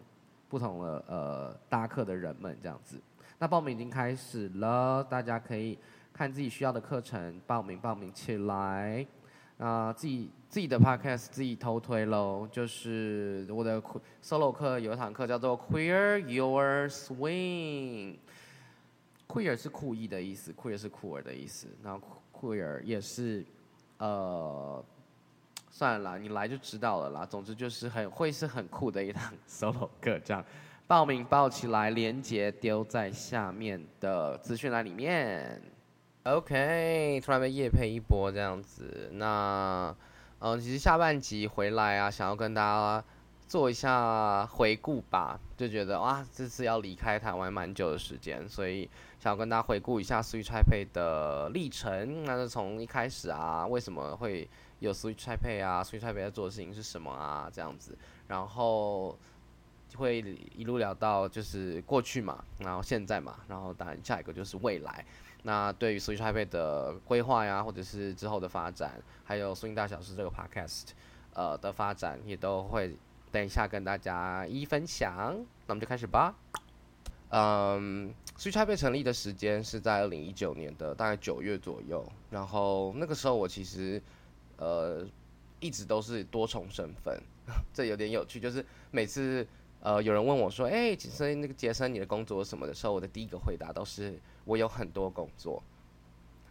B: 不同的呃搭课的人们这样子。那报名已经开始了，大家可以看自己需要的课程报名报名起来。啊，自己自己的 podcast 自己偷推喽，就是我的 solo 课有一堂课叫做 Queer Your Swing。Queer 是酷意的意思，Queer 是酷儿的意思，然后 Queer 也是呃。算了，你来就知道了啦。总之就是很会是很酷的一堂 solo 课，这样报名报起来，链接丢在下面的资讯栏里面。OK，突然被夜配一波这样子。那嗯，其实下半集回来啊，想要跟大家做一下回顾吧，就觉得哇，这次要离开台湾蛮久的时间，所以想要跟大家回顾一下 Switch p a 的历程。那是从一开始啊，为什么会？有 Switch p a 啊，Switch p a 在做的事情是什么啊？这样子，然后会一路聊到就是过去嘛，然后现在嘛，然后当然下一个就是未来。那对于 Switch Taipei 的规划呀，或者是之后的发展，还有 Swing 大小事这个 Podcast 呃的发展，也都会等一下跟大家一一分享。那我们就开始吧。嗯，Switch Taipei 成立的时间是在二零一九年的大概九月左右，然后那个时候我其实。呃，一直都是多重身份，这有点有趣。就是每次呃有人问我说：“哎，杰森，那个杰森，你的工作什么的时候？”我的第一个回答都是我有很多工作。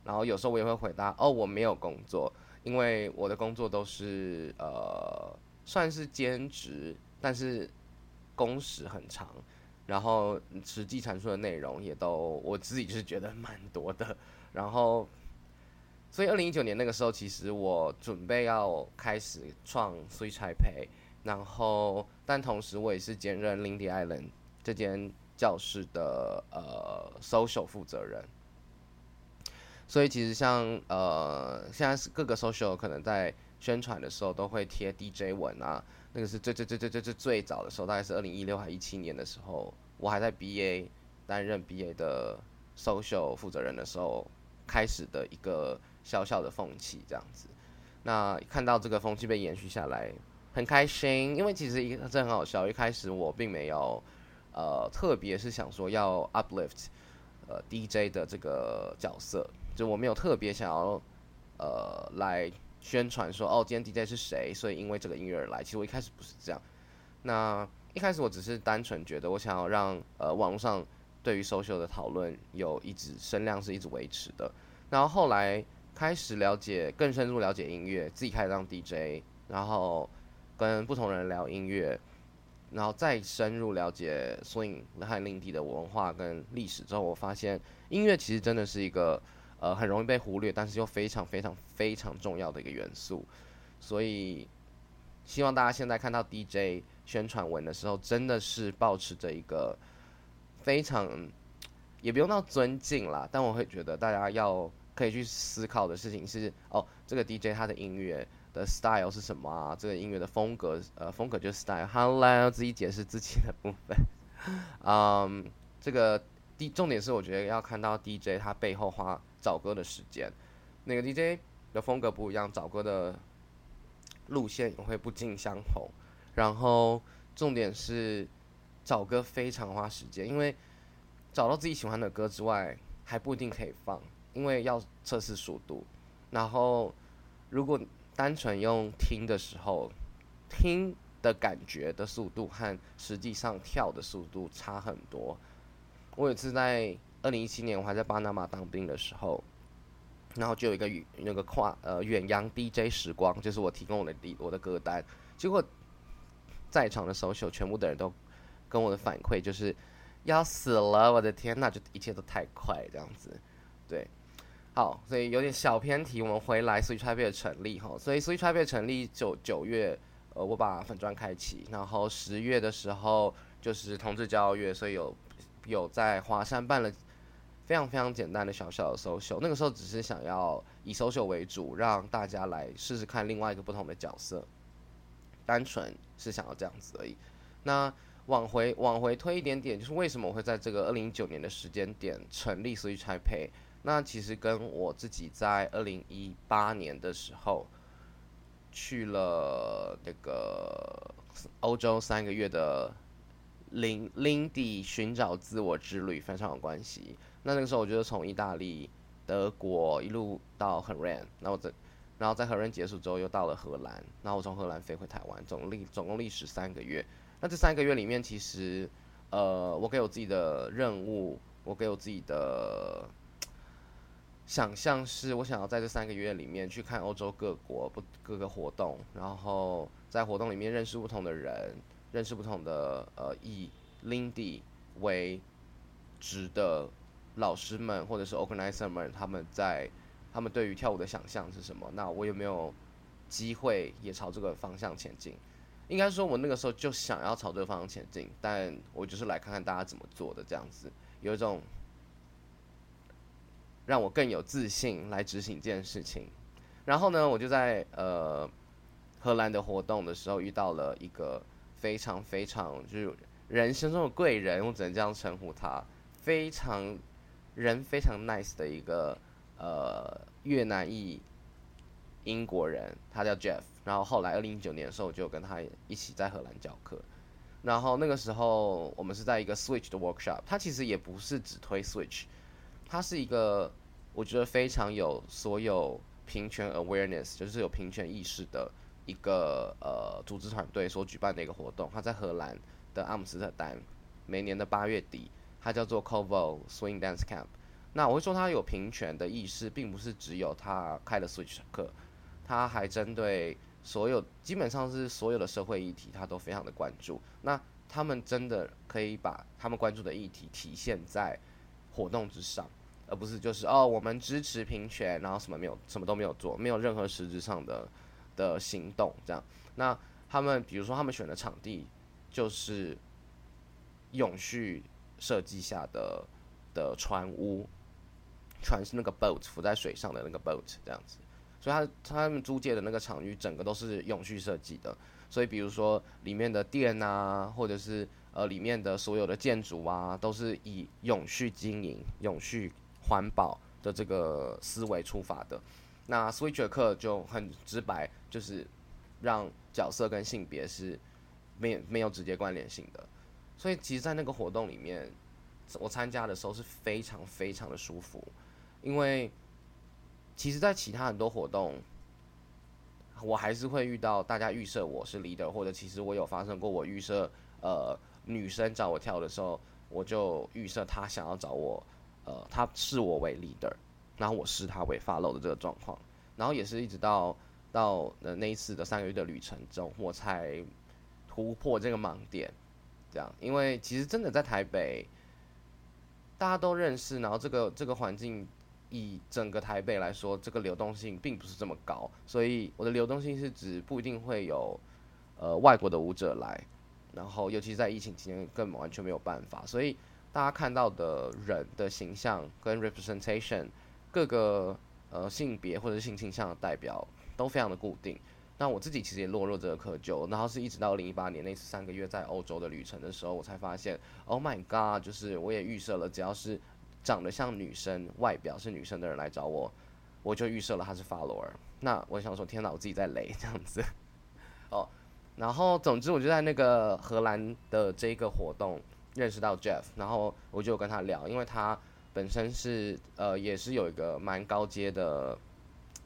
B: 然后有时候我也会回答：“哦，我没有工作，因为我的工作都是呃算是兼职，但是工时很长，然后实际产出的内容也都我自己是觉得蛮多的。”然后。所以二零一九年那个时候，其实我准备要开始创 Switch Taipei，然后但同时我也是兼任 Lindy Island 这间
A: 教室的呃 social 负责人。所以其实像呃现在是各个 social 可能在宣传的时候都会贴 DJ 文啊，那个是最最最最最最最早的时候，大概是二零一六还一七年的时候，我还在 BA 担任 BA 的 social 负责人的时候开始的一个小小的风气这样子。那看到这个风气被延续下来，很开心，因为其实一个真的很好笑，一开始我并没有呃特别是想说要 uplift 呃 DJ 的这个角色。就我没有特别想要，呃，来宣传说哦，今天 DJ 是谁，所以因为这个音乐而来。其实我一开始不是这样，那一开始我只是单纯觉得我想要让呃网络上对于 social 的讨论有一直声量是一直维持的。然后后来开始了解更深入了解音乐，自己开始当 DJ，然后跟不同人聊音乐，然后再深入了解 swing 和另地的文化跟历史之后，我发现音乐其实真的是一个。呃，很容易被忽略，但是又非常非常非常重要的一个元素，所以希望大家现在看到 DJ 宣传文的时候，真的是保持着一个非常也不用到尊敬啦，但我会觉得大家要可以去思考的事情是，哦，这个 DJ 他的音乐的 style 是什么啊？这个音乐的风格，呃，风格就是 style。好来要自己解释自己的部分，嗯，这个。第重点是，我觉得要看到 DJ 他背后花找歌的时间，那个 DJ 的风格不一样，找歌的路线也会不尽相同。然后重点是找歌非常花时间，因为找到自己喜欢的歌之外，还不一定可以放，因为要测试速度。然后如果单纯用听的时候，听的感觉的速度和实际上跳的速度差很多。我有一次在二零一七年，我还在巴拿马当兵的时候，然后就有一个那个跨呃远洋 DJ 时光，就是我提供我的第我的歌单，结果在场的首秀全部的人都跟我的反馈就是要死了，我的天呐，就一切都太快这样子，对，好，所以有点小偏题，我们回来 Switch Taipei 的成立哈，所以 Switch Taipei 成立九九月，呃，我把粉砖开启，然后十月的时候就是同志交月，所以有。有在华山办了非常非常简单的小小的 social，那个时候只是想要以 social 为主，让大家来试试看另外一个不同的角色，单纯是想要这样子而已。那往回往回推一点点，就是为什么我会在这个二零一九年的时间点成立 Switch Taipei？那其实跟我自己在二零一八年的时候去了那个欧洲三个月的。林林地寻找自我之旅非常有关系。那那个时候，我觉得从意大利、德国一路到荷兰，然后在然后在荷兰结束之后，又到了荷兰，然后我从荷兰飞回台湾，总历总共历时三个月。那这三个月里面，其实呃，我给我自己的任务，我给我自己的想象是，我想要在这三个月里面去看欧洲各国不各个活动，然后在活动里面认识不同的人。认识不同的呃以 Lindy 为值的老师们或者是 organizer 们，他们在他们对于跳舞的想象是什么？那我有没有机会也朝这个方向前进？应该说，我那个时候就想要朝这个方向前进，但我就是来看看大家怎么做的这样子，有一种让我更有自信来执行这件事情。然后呢，我就在呃荷兰的活动的时候遇到了一个。非常非常就是人生中的贵人，我只能这样称呼他。非常人非常 nice 的一个呃越南裔英国人，他叫 Jeff。然后后来二零一九年的时候，我就跟他一起在荷兰教课。然后那个时候我们是在一个 Switch 的 workshop，他其实也不是只推 Switch，他是一个我觉得非常有所有平权 awareness，就是有平权意识的。一个呃组织团队所举办的一个活动，它在荷兰的阿姆斯特丹，每年的八月底，它叫做 Covo Swing Dance Camp。那我会说它有平权的意识，并不是只有他开了 Switch 课，他还针对所有基本上是所有的社会议题，他都非常的关注。那他们真的可以把他们关注的议题体现在活动之上，而不是就是哦我们支持平权，然后什么没有什么都没有做，没有任何实质上的。的行动，这样，那他们比如说他们选的场地就是永续设计下的的船屋，船是那个 boat 浮在水上的那个 boat 这样子，所以他他们租借的那个场域整个都是永续设计的，所以比如说里面的店啊，或者是呃里面的所有的建筑啊，都是以永续经营、永续环保的这个思维出发的。那 Switch 的课就很直白，就是让角色跟性别是没有没有直接关联性的，所以其实，在那个活动里面，我参加的时候是非常非常的舒服，因为其实，在其他很多活动，我还是会遇到大家预设我是 leader，或者其实我有发生过我预设呃女生找我跳的时候，我就预设她想要找我，呃，他视我为 leader。然后我视他为 follow 的这个状况，然后也是一直到到呃那一次的三个月的旅程中，我才突破这个盲点，这样，因为其实真的在台北，大家都认识，然后这个这个环境以整个台北来说，这个流动性并不是这么高，所以我的流动性是指不一定会有呃外国的舞者来，然后尤其在疫情期间更完全没有办法，所以大家看到的人的形象跟 representation。各个呃性别或者性倾向的代表都非常的固定。那我自己其实也落入这个窠臼，然后是一直到二零一八年那三个月在欧洲的旅程的时候，我才发现，Oh my god！就是我也预设了，只要是长得像女生、外表是女生的人来找我，我就预设了他是 follower。那我想说，天哪，我自己在雷这样子。哦，然后总之我就在那个荷兰的这个活动认识到 Jeff，然后我就跟他聊，因为他。本身是呃也是有一个蛮高阶的，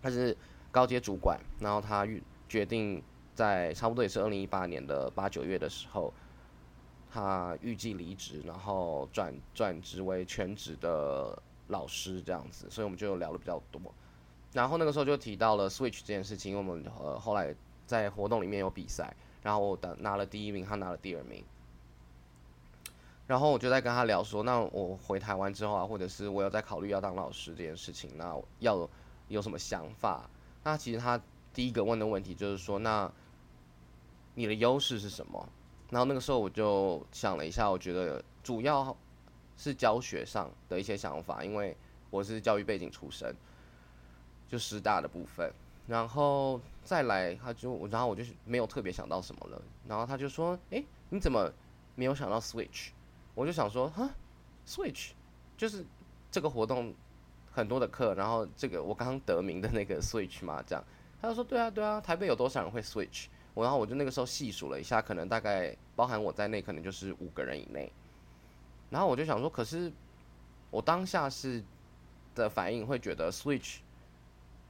A: 他是高阶主管，然后他预决定在差不多也是二零一八年的八九月的时候，他预计离职，然后转转职为全职的老师这样子，所以我们就聊的比较多。然后那个时候就提到了 Switch 这件事情，因为我们呃后来在活动里面有比赛，然后我拿了第一名，他拿了第二名。然后我就在跟他聊说，那我回台湾之后啊，或者是我有在考虑要当老师这件事情，那要有什么想法？那其实他第一个问的问题就是说，那你的优势是什么？然后那个时候我就想了一下，我觉得主要是教学上的一些想法，因为我是教育背景出身，就师大的部分。然后再来，他就然后我就没有特别想到什么了。然后他就说，哎，你怎么没有想到 switch？我就想说，哈，Switch，就是这个活动很多的课，然后这个我刚刚得名的那个 Switch 嘛，这样，他就说，对啊，对啊，台北有多少人会 Switch？我然后我就那个时候细数了一下，可能大概包含我在内，可能就是五个人以内。然后我就想说，可是我当下是的反应会觉得 Switch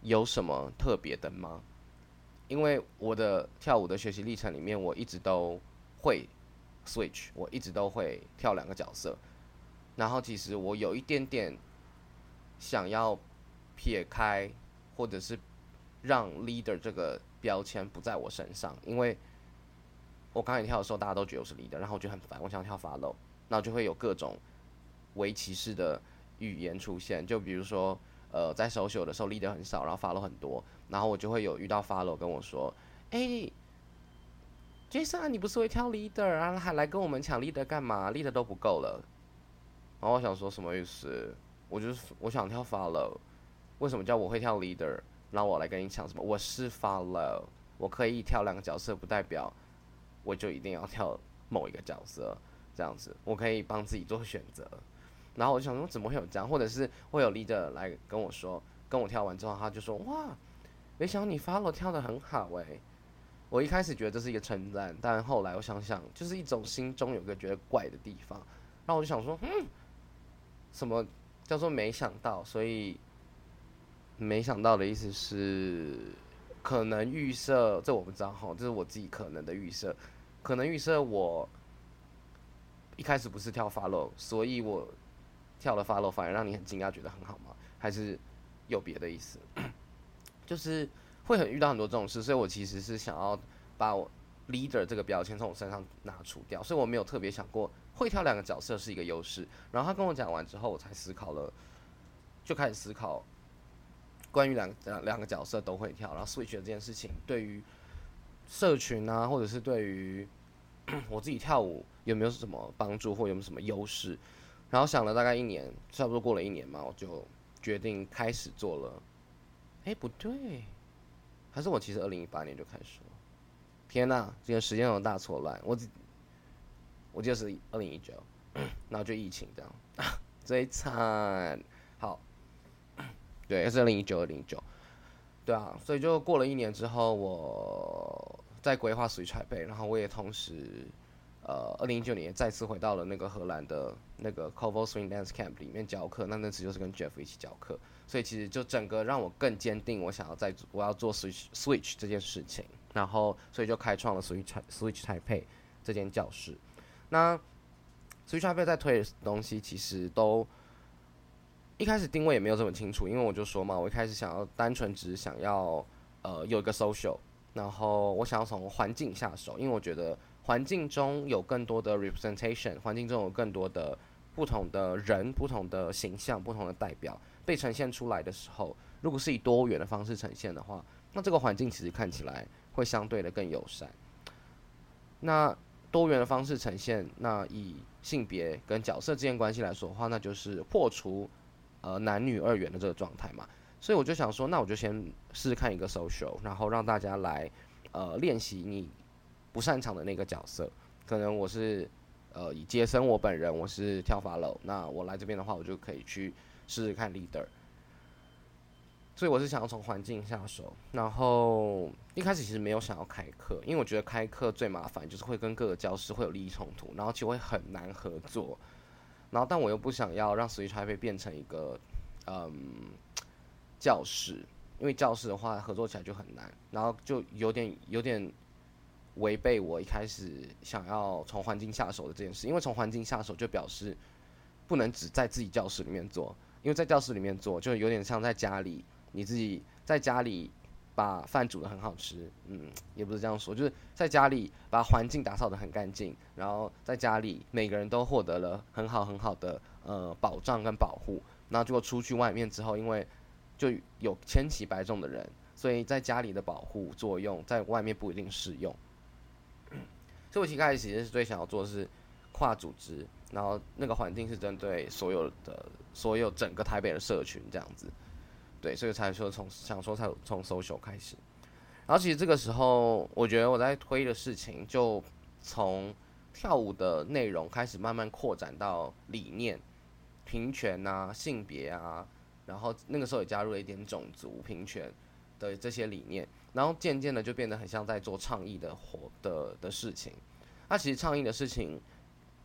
A: 有什么特别的吗？因为我的跳舞的学习历程里面，我一直都会。Switch，我一直都会跳两个角色，然后其实我有一点点想要撇开，或者是让 leader 这个标签不在我身上，因为我刚才跳的时候大家都觉得我是 leader，然后我就很烦，我想跳 follow，那就会有各种围棋式的语言出现，就比如说呃在首秀的时候 leader 很少，然后 follow 很多，然后我就会有遇到 follow 跟我说，哎。Jason，你不是会挑 leader 啊？还来跟我们抢 leader 干嘛？leader 都不够了。然后我想说什么意思？我就是我想跳 follow，为什么叫我会跳 leader？那我来跟你抢什么？我是 follow，我可以跳两个角色，不代表我就一定要跳某一个角色。这样子，我可以帮自己做选择。然后我就想说，怎么会有这样？或者是会有 leader 来跟我说，跟我跳完之后，他就说：哇，没想到你 follow 跳的很好诶。我一开始觉得这是一个称赞，但后来我想想，就是一种心中有个觉得怪的地方。然后我就想说，嗯，什么叫做没想到？所以没想到的意思是，可能预设，这我不知道哈，这是我自己可能的预设。可能预设我一开始不是跳 follow，所以我跳了 follow，反而让你很惊讶，觉得很好吗？还是有别的意思？就是。会很遇到很多这种事，所以我其实是想要把我 leader 这个标签从我身上拿除掉，所以我没有特别想过会跳两个角色是一个优势。然后他跟我讲完之后，我才思考了，就开始思考关于两两两个角色都会跳，然后 switch 这件事情对于社群啊，或者是对于 我自己跳舞有没有什么帮助或有没有什么优势，然后想了大概一年，差不多过了一年嘛，我就决定开始做了。哎，不对，还是我其实二零一八年就开始了。天呐，这个时间有大错乱，我我记得是二零一九，然后就疫情这样，最惨。好，对，是二零一九二零一九，对啊，所以就过了一年之后，我在规划属于台北，然后我也同时，呃，二零一九年再次回到了那个荷兰的那个 Coval Swing Dance Camp 里面教课，那那次就是跟 Jeff 一起教课，所以其实就整个让我更坚定我想要在我要做 Switch Switch 这件事情。然后，所以就开创了 Switch Switch 台配这间教室。那 Switch 台配在推的东西，其实都一开始定位也没有这么清楚，因为我就说嘛，我一开始想要单纯只是想要呃有一个 social，然后我想要从环境下手，因为我觉得环境中有更多的 representation，环境中有更多的不同的人、不同的形象、不同的代表被呈现出来的时候，如果是以多元的方式呈现的话，那这个环境其实看起来。会相对的更友善。那多元的方式呈现，那以性别跟角色之间关系来说的话，那就是破除呃男女二元的这个状态嘛。所以我就想说，那我就先试试看一个 social，然后让大家来呃练习你不擅长的那个角色。可能我是呃以杰森我本人，我是跳法楼，那我来这边的话，我就可以去试试看 leader。所以我是想要从环境下手，然后一开始其实没有想要开课，因为我觉得开课最麻烦就是会跟各个教室会有利益冲突，然后就会很难合作。然后但我又不想要让 Switch 台变成一个嗯教室，因为教室的话合作起来就很难，然后就有点有点违背我一开始想要从环境下手的这件事，因为从环境下手就表示不能只在自己教室里面做，因为在教室里面做就有点像在家里。你自己在家里把饭煮的很好吃，嗯，也不是这样说，就是在家里把环境打扫的很干净，然后在家里每个人都获得了很好很好的呃保障跟保护，然后结果出去外面之后，因为就有千奇百种的人，所以在家里的保护作用在外面不一定适用。所以我一开始其实最想要做的是跨组织，然后那个环境是针对所有的所有整个台北的社群这样子。对，所以才说从想说才从 social 开始，然后其实这个时候，我觉得我在推的事情就从跳舞的内容开始慢慢扩展到理念、平权啊、性别啊，然后那个时候也加入了一点种族平权的这些理念，然后渐渐的就变得很像在做倡议的活的的事情。那其实倡议的事情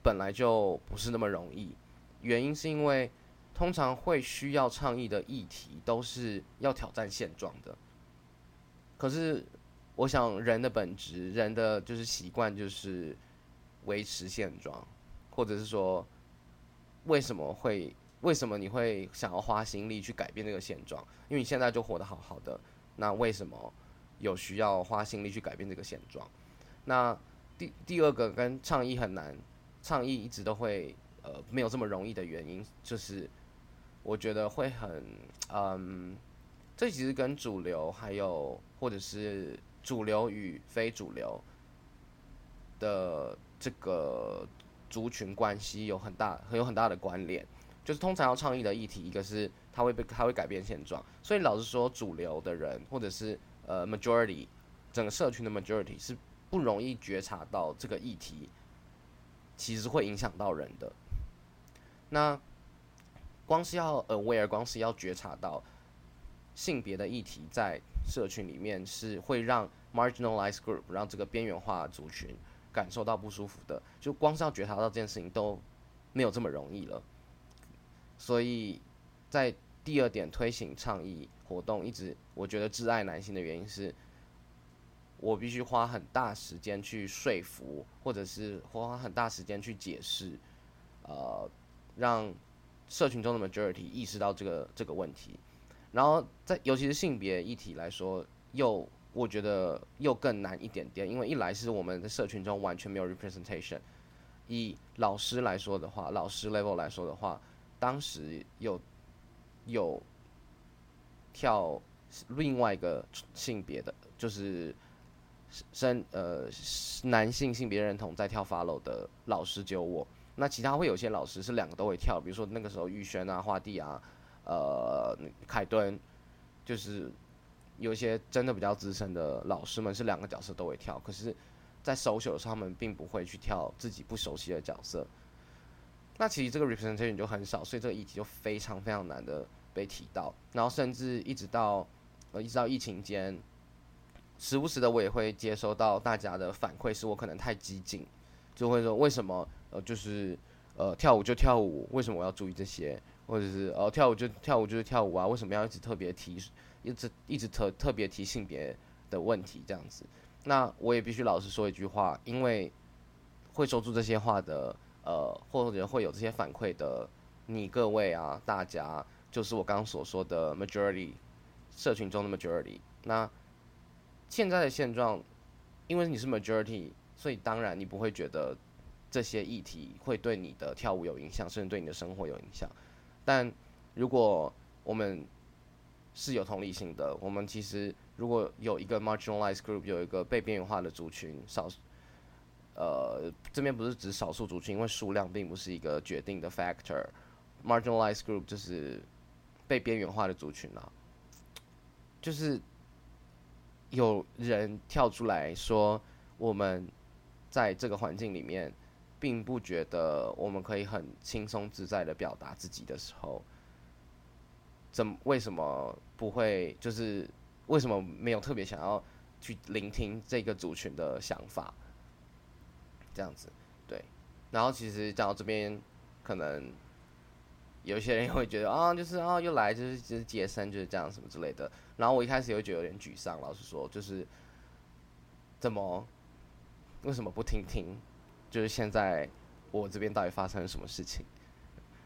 A: 本来就不是那么容易，原因是因为。通常会需要倡议的议题，都是要挑战现状的。可是，我想人的本质，人的就是习惯，就是维持现状，或者是说，为什么会为什么你会想要花心力去改变这个现状？因为你现在就活得好好的，那为什么有需要花心力去改变这个现状？那第第二个跟倡议很难，倡议一直都会呃没有这么容易的原因，就是。我觉得会很，嗯，这其实跟主流还有或者是主流与非主流的这个族群关系有很大、很有很大的关联。就是通常要倡议的议题，一个是它会被它会改变现状，所以老实说，主流的人或者是呃 majority 整个社群的 majority 是不容易觉察到这个议题其实会影响到人的。那光是要 aware，光是要觉察到性别的议题在社群里面是会让 marginalized group，让这个边缘化族群感受到不舒服的，就光是要觉察到这件事情都没有这么容易了。所以在第二点推行倡议活动，一直我觉得挚爱男性的原因是，我必须花很大时间去说服，或者是花很大时间去解释，呃，让。社群中的 majority 意识到这个这个问题，然后在尤其是性别议题来说，又我觉得又更难一点点，因为一来是我们的社群中完全没有 representation。以老师来说的话，老师 level 来说的话，当时有有跳另外一个性别的，就是生呃男性性别认同在跳 follow 的老师只有我，那其他会有些老师是两个都会跳，比如说那个时候玉轩啊、花地啊、呃凯顿，就是有一些真的比较资深的老师们是两个角色都会跳，可是，在 social 的时候他们并不会去跳自己不熟悉的角色。那其实这个 representation 就很少，所以这个议题就非常非常难的被提到，然后甚至一直到呃一直到疫情间。时不时的我也会接收到大家的反馈，是我可能太激进，就会说为什么呃就是呃跳舞就跳舞，为什么我要注意这些？或者是呃跳舞就跳舞就是跳舞啊，为什么要一直特别提，一直一直特特别提性别的问题这样子？那我也必须老实说一句话，因为会说出这些话的呃或者会有这些反馈的你各位啊，大家就是我刚刚所说的 majority 社群中的 majority 那。现在的现状，因为你是 majority，所以当然你不会觉得这些议题会对你的跳舞有影响，甚至对你的生活有影响。但如果我们是有同理心的，我们其实如果有一个 marginalized group，有一个被边缘化的族群，少，呃，这边不是指少数族群，因为数量并不是一个决定的 factor。marginalized group 就是被边缘化的族群啊，就是。有人跳出来说，我们在这个环境里面，并不觉得我们可以很轻松自在的表达自己的时候，怎为什么不会？就是为什么没有特别想要去聆听这个族群的想法？这样子，对。然后其实讲到这边，可能。有些人会觉得啊，就是啊，又来，就是就是接生，就是这样什么之类的。然后我一开始也会觉得有点沮丧，老实说，就是怎么为什么不听听？就是现在我这边到底发生了什么事情？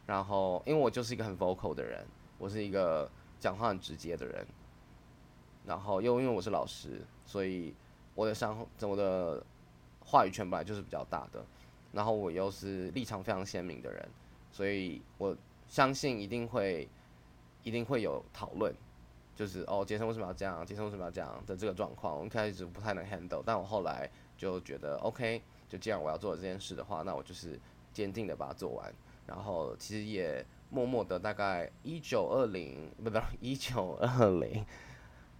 A: 然后因为我就是一个很 vocal 的人，我是一个讲话很直接的人。然后又因为我是老师，所以我的上我的话语权本来就是比较大的。然后我又是立场非常鲜明的人，所以我。相信一定会，一定会有讨论，就是哦，杰森为什么要这样？杰森为什么要这样的这个状况？我一开始不太能 handle，但我后来就觉得 OK，就既然我要做这件事的话，那我就是坚定的把它做完。然后其实也默默的，大概一九二零不不一九二零，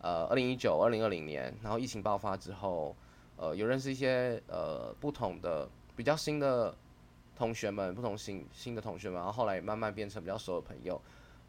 A: 呃，二零一九二零二零年，然后疫情爆发之后，呃，有认识一些呃不同的比较新的。同学们，不同新新的同学们，然后后来慢慢变成比较熟的朋友，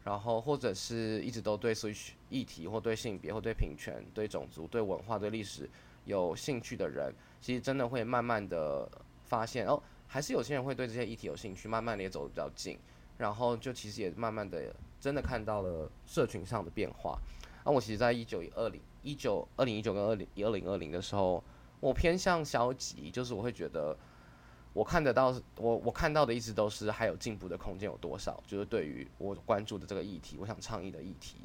A: 然后或者是一直都对 switch 议题或对性别或对平权、对种族、对文化、对历史有兴趣的人，其实真的会慢慢的发现哦，还是有些人会对这些议题有兴趣，慢慢的也走得比较近，然后就其实也慢慢的真的看到了社群上的变化。那我其实在一九二零一九二零一九跟二零一二零二零的时候，我偏向消极，就是我会觉得。我看得到，我我看到的一直都是还有进步的空间有多少？就是对于我关注的这个议题，我想倡议的议题，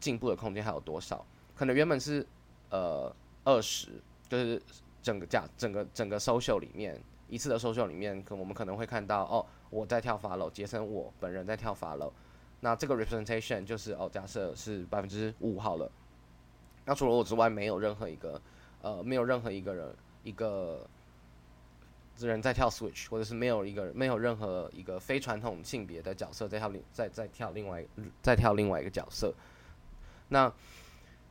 A: 进步的空间还有多少？可能原本是呃二十，就是整个价整个整个 social 里面一次的 social 里面，可我们可能会看到哦，我在跳 follow，杰森我本人在跳 follow，那这个 representation 就是哦，假设是百分之五好了。那除了我之外，没有任何一个呃，没有任何一个人一个。人在跳 switch，或者是没有一个没有任何一个非传统性别的角色在跳另在在跳另外在跳另外一个角色，那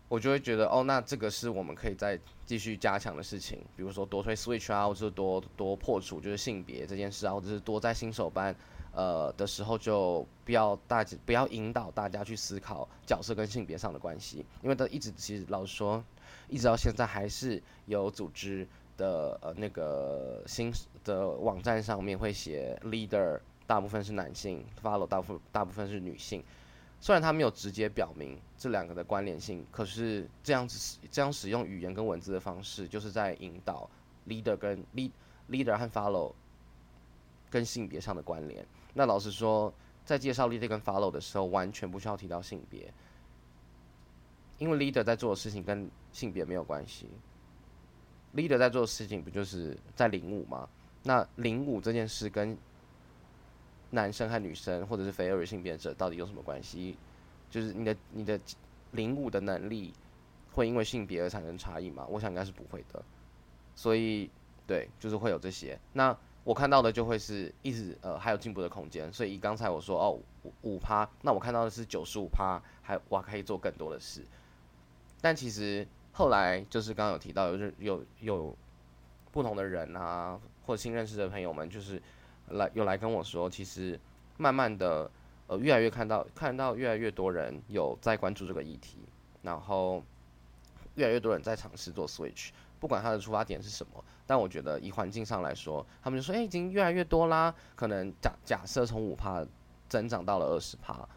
A: 我就会觉得哦，那这个是我们可以再继续加强的事情，比如说多推 switch 啊，或者是多多破除就是性别这件事啊，或者是多在新手班呃的时候就不要大家不要引导大家去思考角色跟性别上的关系，因为他一直其实老实说，一直到现在还是有组织。的呃那个新的网站上面会写 leader 大部分是男性，follow 大部大部分是女性。虽然他没有直接表明这两个的关联性，可是这样子这样使用语言跟文字的方式，就是在引导 leader 跟 lead leader 和 follow 跟性别上的关联。那老实说，在介绍 leader 跟 follow 的时候，完全不需要提到性别，因为 leader 在做的事情跟性别没有关系。Leader 在做的事情不就是在领舞吗？那领舞这件事跟男生和女生或者是非二性别者到底有什么关系？就是你的你的领舞的能力会因为性别而产生差异吗？我想应该是不会的。所以，对，就是会有这些。那我看到的就会是一直呃还有进步的空间。所以刚才我说哦五五趴，那我看到的是九十五趴，还我可以做更多的事。但其实后来就是刚刚有提到有有有不同的人啊，或新认识的朋友们，就是来有来跟我说，其实慢慢的呃越来越看到看到越来越多人有在关注这个议题，然后越来越多人在尝试做 switch。不管他的出发点是什么，但我觉得以环境上来说，他们就说，哎，已经越来越多啦。可能假假设从五帕增长到了二十帕，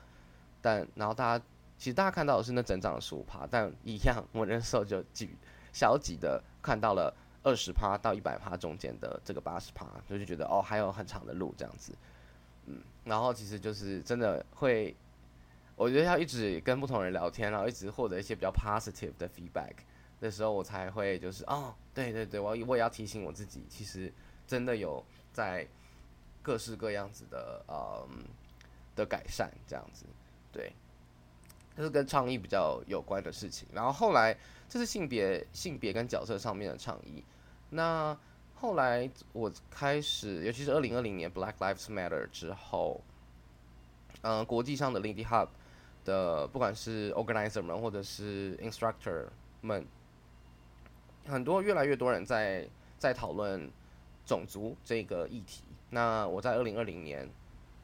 A: 但然后大家其实大家看到的是那增长了十五趴，但一样，我那时候就几小几的看到了二十趴到一百趴中间的这个八十趴，就就觉得哦，还有很长的路这样子。嗯，然后其实就是真的会，我觉得要一直跟不同人聊天，然后一直获得一些比较 positive 的 feedback。的时候，我才会就是哦，对对对，我我也要提醒我自己，其实真的有在各式各样子的呃的改善这样子，对，这是跟创意比较有关的事情。然后后来这是性别性别跟角色上面的倡议。那后来我开始，尤其是二零二零年 Black Lives Matter 之后，嗯，国际上的 Lindy Hub 的不管是 organizer 们或者是 instructor 们。很多越来越多人在在讨论种族这个议题。那我在二零二零年，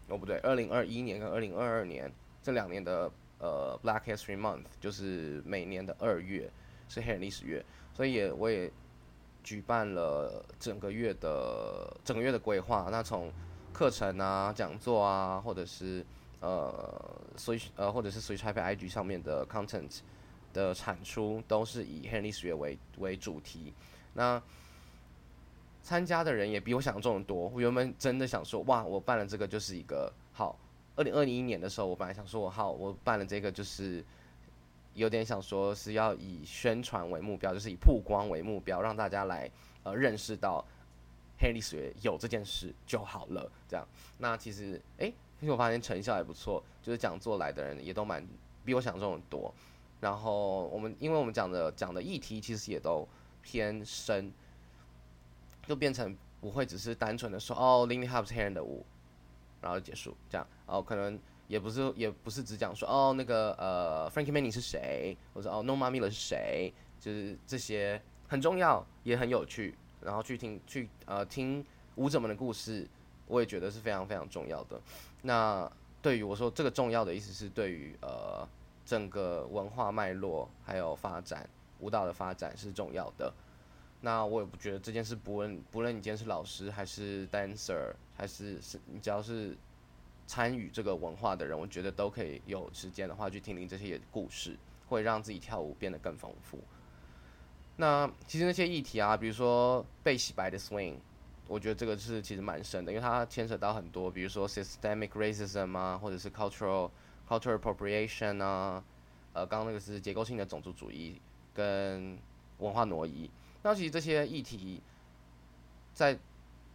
A: 哦不对，二零二一年跟二零二二年这两年的呃 Black History Month，就是每年的二月是黑人历史月，所以也我也举办了整个月的整个月的规划。那从课程啊、讲座啊，或者是呃，所以呃，或者是随 Type IG 上面的 content。的产出都是以黑人历史月为为主题，那参加的人也比我想象中的多。我原本真的想说，哇，我办了这个就是一个好。二零二零一年的时候，我本来想说，我好，我办了这个就是有点想说是要以宣传为目标，就是以曝光为目标，让大家来呃认识到黑历史有这件事就好了。这样，那其实哎，其实我发现成效还不错，就是讲座来的人也都蛮比我想象中的多。然后我们，因为我们讲的讲的议题其实也都偏深，就变成不会只是单纯的说哦，Lindy Hop 是黑人的舞，然后结束这样。哦，可能也不是也不是只讲说哦那个呃 Frankie Manning 是谁，或者哦 No m a Miller 是谁，就是这些很重要也很有趣，然后去听去呃听舞者们的故事，我也觉得是非常非常重要的。那对于我说这个重要的意思是对于呃。整个文化脉络还有发展，舞蹈的发展是重要的。那我也不觉得这件事，不论不论你今天是老师还是 dancer，还是是你只要是参与这个文化的人，我觉得都可以有时间的话去听听这些故事，会让自己跳舞变得更丰富。那其实那些议题啊，比如说被洗白的 swing，我觉得这个是其实蛮深的，因为它牵扯到很多，比如说 systemic racism 啊，或者是 cultural。cultural appropriation 啊，呃，刚刚那个是结构性的种族主义跟文化挪移。那其实这些议题在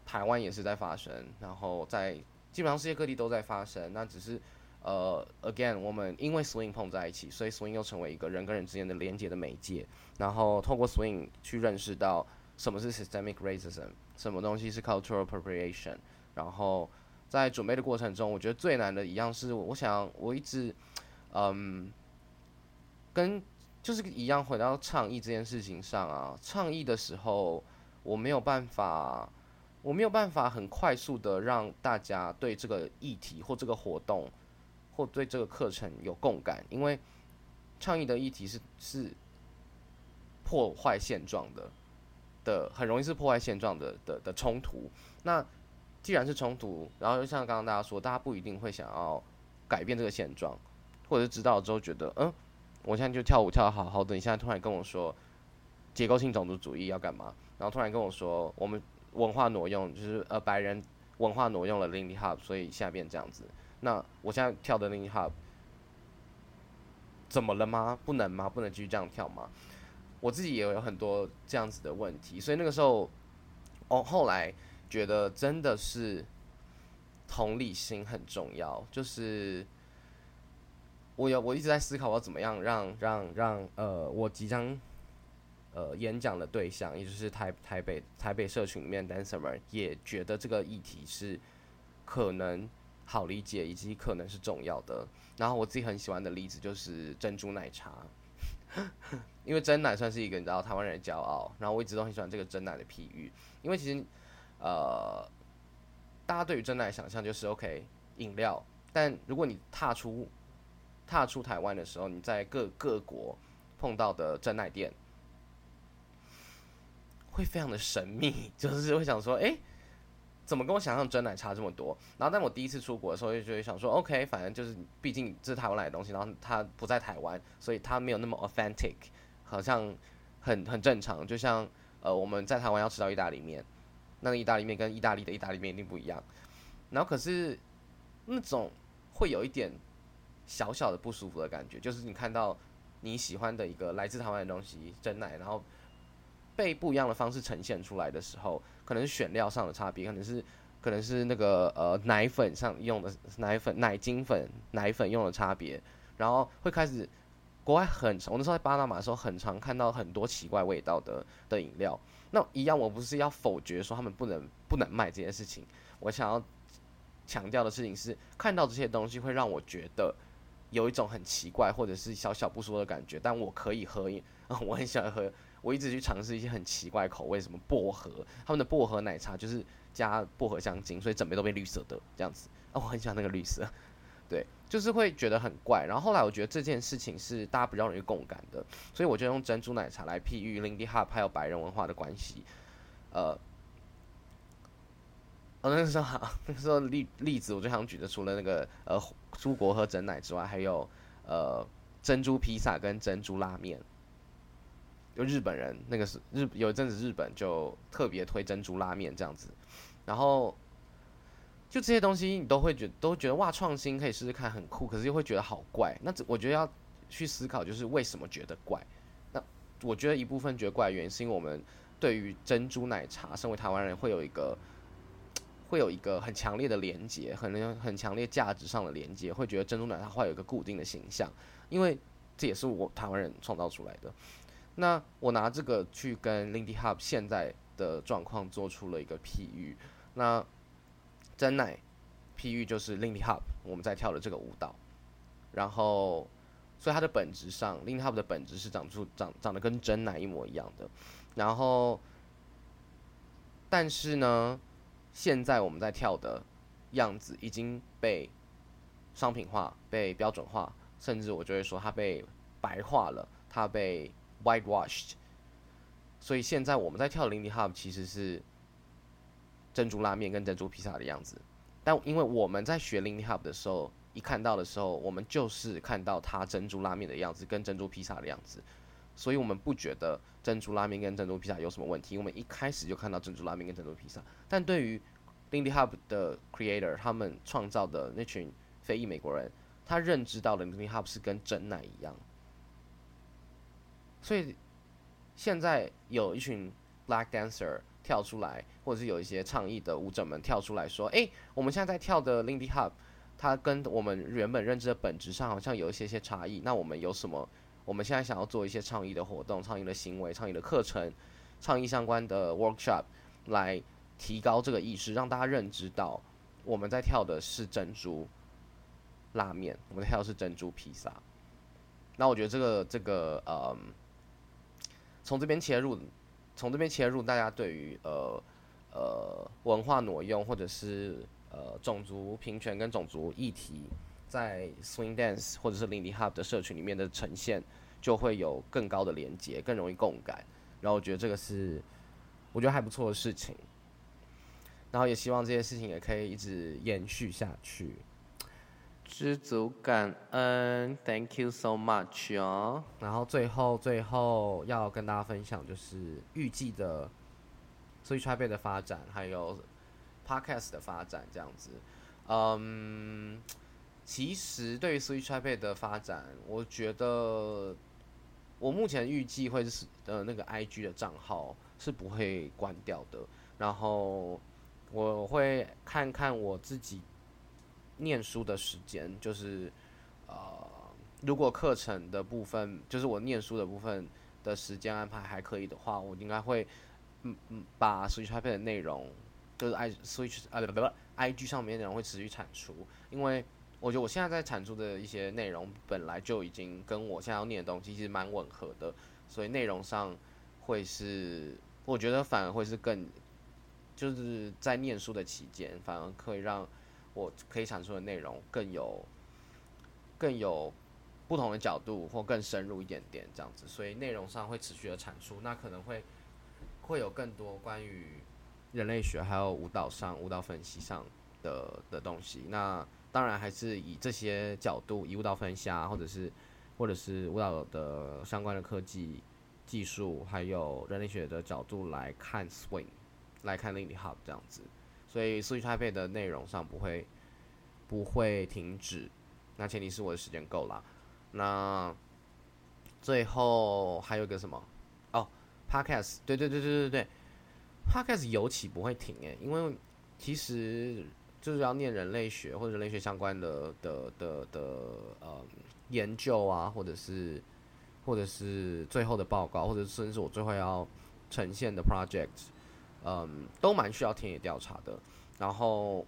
A: 台湾也是在发生，然后在基本上世界各地都在发生。那只是呃，again，我们因为 swing 碰在一起，所以 swing 又成为一个人跟人之间的连接的媒介。然后透过 swing 去认识到什么是 systemic racism，什么东西是 cultural appropriation，然后。在准备的过程中，我觉得最难的一样是，我想我一直，嗯，跟就是一样回到倡议这件事情上啊。倡议的时候，我没有办法，我没有办法很快速的让大家对这个议题或这个活动或对这个课程有共感，因为倡议的议题是是破坏现状的的，很容易是破坏现状的的的冲突。那既然是冲突，然后就像刚刚大家说，大家不一定会想要改变这个现状，或者是知道之后觉得，嗯，我现在就跳舞跳得好好的，你现在突然跟我说结构性种族主义要干嘛？然后突然跟我说我们文化挪用，就是呃白人文化挪用了 Lindy Hop，所以现在变这样子。那我现在跳的 Lindy Hop 怎么了吗？不能吗？不能继续这样跳吗？我自己也有很多这样子的问题，所以那个时候，哦，后来。觉得真的是同理心很重要，就是我有我一直在思考，我要怎么样让让让呃，我即将呃演讲的对象，也就是台台北台北社群里面 dancer 们，也觉得这个议题是可能好理解，以及可能是重要的。然后我自己很喜欢的例子就是珍珠奶茶，因为真奶算是一个你知道台湾人的骄傲，然后我一直都很喜欢这个真奶的譬喻，因为其实呃，大家对于真奶想象就是 OK 饮料，但如果你踏出踏出台湾的时候，你在各各国碰到的真奶店，会非常的神秘，就是会想说，哎，怎么跟我想象真奶差这么多？然后，但我第一次出国的时候，就会想说，OK，反正就是，毕竟这是台湾来的东西，然后它不在台湾，所以它没有那么 authentic，好像很很正常。就像呃，我们在台湾要吃到意大利面，那个意大利面跟意大利的意大利面一定不一样。然后，可是那种会有一点。小小的不舒服的感觉，就是你看到你喜欢的一个来自台湾的东西真奶，然后被不一样的方式呈现出来的时候，可能是选料上的差别，可能是可能是那个呃奶粉上用的奶粉、奶精粉、奶粉用的差别，然后会开始国外很我那时候在巴拿马的时候，很常看到很多奇怪味道的的饮料。那一样，我不是要否决说他们不能不能卖这件事情，我想要强调的事情是，看到这些东西会让我觉得。有一种很奇怪或者是小小不舒服的感觉，但我可以喝，我很喜欢喝。我一直去尝试一些很奇怪口味，什么薄荷，他们的薄荷奶茶就是加薄荷香精，所以整杯都变绿色的这样子。啊，我很喜欢那个绿色，对，就是会觉得很怪。然后后来我觉得这件事情是大家比较容易共感的，所以我就用珍珠奶茶来譬喻 Lindy Hop 还有白人文化的关系，呃。哦，那个时候好，那个时候例例子，我最想举的，除了那个呃出国喝整奶之外，还有呃珍珠披萨跟珍珠拉面。就日本人那个是日有一阵子日本就特别推珍珠拉面这样子，然后就这些东西你都会觉都觉得哇创新可以试试看很酷，可是又会觉得好怪。那我觉得要去思考就是为什么觉得怪。那我觉得一部分觉得怪原因是因为我们对于珍珠奶茶，身为台湾人会有一个。会有一个很强烈的连接，很很强烈价值上的连接，会觉得珍珠奶茶会有一个固定的形象，因为这也是我台湾人创造出来的。那我拿这个去跟 Lindy Hop 现在的状况做出了一个譬喻。那真奶譬喻就是 Lindy Hop 我们在跳的这个舞蹈，然后所以它的本质上，Lindy Hop 的本质是长出长长得跟真奶一模一样的，然后但是呢。现在我们在跳的样子已经被商品化、被标准化，甚至我就会说它被白化了，它被 whitewashed。所以现在我们在跳 Lindy Hop 其实是珍珠拉面跟珍珠披萨的样子，但因为我们在学 Lindy Hop 的时候，一看到的时候，我们就是看到它珍珠拉面的样子跟珍珠披萨的样子。所以我们不觉得珍珠拉面跟珍珠披萨有什么问题。我们一开始就看到珍珠拉面跟珍珠披萨。但对于 Lindy Hop 的 creator 他们创造的那群非裔美国人，他认知到了 Lindy Hop 是跟真奶一样。所以现在有一群 Black dancer 跳出来，或者是有一些倡议的舞者们跳出来说：“哎，我们现在在跳的 Lindy Hop，它跟我们原本认知的本质上好像有一些些差异。那我们有什么？”我们现在想要做一些倡议的活动、倡议的行为、倡议的课程、倡议相关的 workshop，来提高这个意识，让大家认知到我们在跳的是珍珠拉面，我们在跳的是珍珠披萨。那我觉得这个这个呃，从这边切入，从这边切入，大家对于呃呃文化挪用或者是呃种族平权跟种族议题。在 Swing Dance 或者是 Lindy Hop 的社群里面的呈现，就会有更高的连接，更容易共感。然后我觉得这个是我觉得还不错的事情。然后也希望这些事情也可以一直延续下去。知足感恩，Thank you so much 哦。然后最后最后要跟大家分享就是预计的 Switch t r a 的发展，还有 Podcast 的发展这样子。嗯。其实对于 Switch iPad 的发展，我觉得我目前预计会是呃那个 IG 的账号是不会关掉的。然后我会看看我自己念书的时间，就是呃如果课程的部分，就是我念书的部分的时间安排还可以的话，我应该会，嗯嗯，把 Switch iPad 的内容，就是 i Switch 啊不不不，IG 上面的内容会持续产出，因为我觉得我现在在产出的一些内容本来就已经跟我现在要念的东西其实蛮吻合的，所以内容上会是，我觉得反而会是更，就是在念书的期间，反而可以让我可以产出的内容更有，更有。不同的角度或更深入一点点这样子，所以内容上会持续的产出，那可能会会有更多关于人类学还有舞蹈上舞蹈分析上的的东西。那当然还是以这些角度，以舞蹈分析啊，或者是或者是舞蹈的相关的科技技术，还有人类学的角度来看 swing，来看 Lindy Hop 这样子。所以 Switch Taipei 的内容上不会不会停止，那前提是我的时间够了。那最后还有个什么？哦，Podcast，对对对对对对，Podcast 尤其不会停诶，因为其实就是要念人类学或者人类学相关的的的的呃研究啊，或者是或者是最后的报告，或者甚至我最后要呈现的 project，嗯，都蛮需要田野调查的。然后，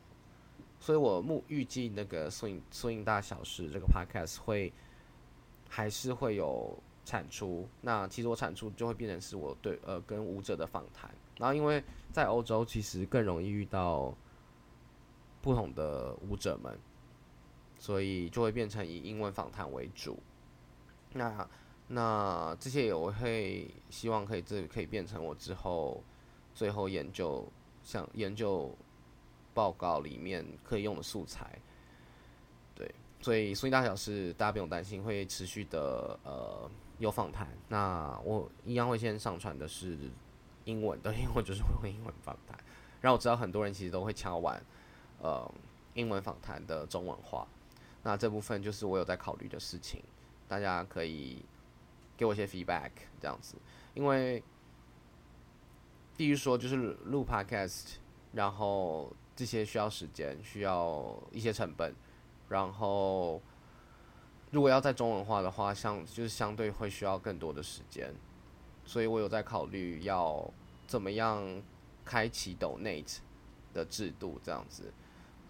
A: 所以我目预计那个缩影缩影大小事这个 Podcast 会。还是会有产出，那其实我产出就会变成是我对呃跟舞者的访谈，然后因为在欧洲其实更容易遇到不同的舞者们，所以就会变成以英文访谈为主。那那这些也我会希望可以这可以变成我之后最后研究像研究报告里面可以用的素材。对所以，所以大小事大家不用担心，会持续的呃有访谈。那我一样会先上传的是英文的，因为我就是会用英文访谈。然后我知道很多人其实都会敲完呃英文访谈的中文化。那这部分就是我有在考虑的事情，大家可以给我一些 feedback 这样子。因为第一说，就是录 podcast，然后这些需要时间，需要一些成本。然后，如果要在中文化的话，相就是相对会需要更多的时间，所以我有在考虑要怎么样开启 Donate 的制度这样子，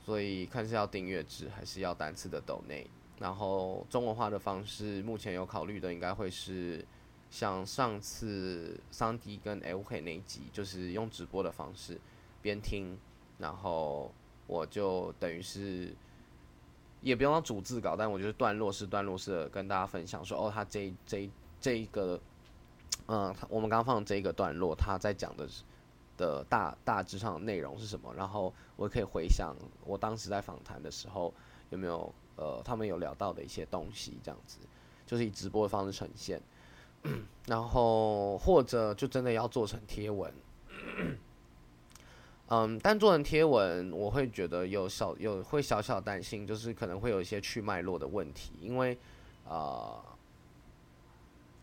A: 所以看是要订阅制还是要单次的抖内。然后中文化的方式，目前有考虑的应该会是像上次桑迪跟 LK 那一集，就是用直播的方式边听，然后我就等于是。也不用主字稿，但我觉得段落是段落式的跟大家分享说，哦，他这这这一个，嗯，我们刚放这一个段落，他在讲的是的大大致上的内容是什么，然后我可以回想我当时在访谈的时候有没有呃他们有聊到的一些东西，这样子就是以直播的方式呈现，然后或者就真的要做成贴文。嗯，但做成贴文，我会觉得有小有会小小担心，就是可能会有一些去脉络的问题，因为啊，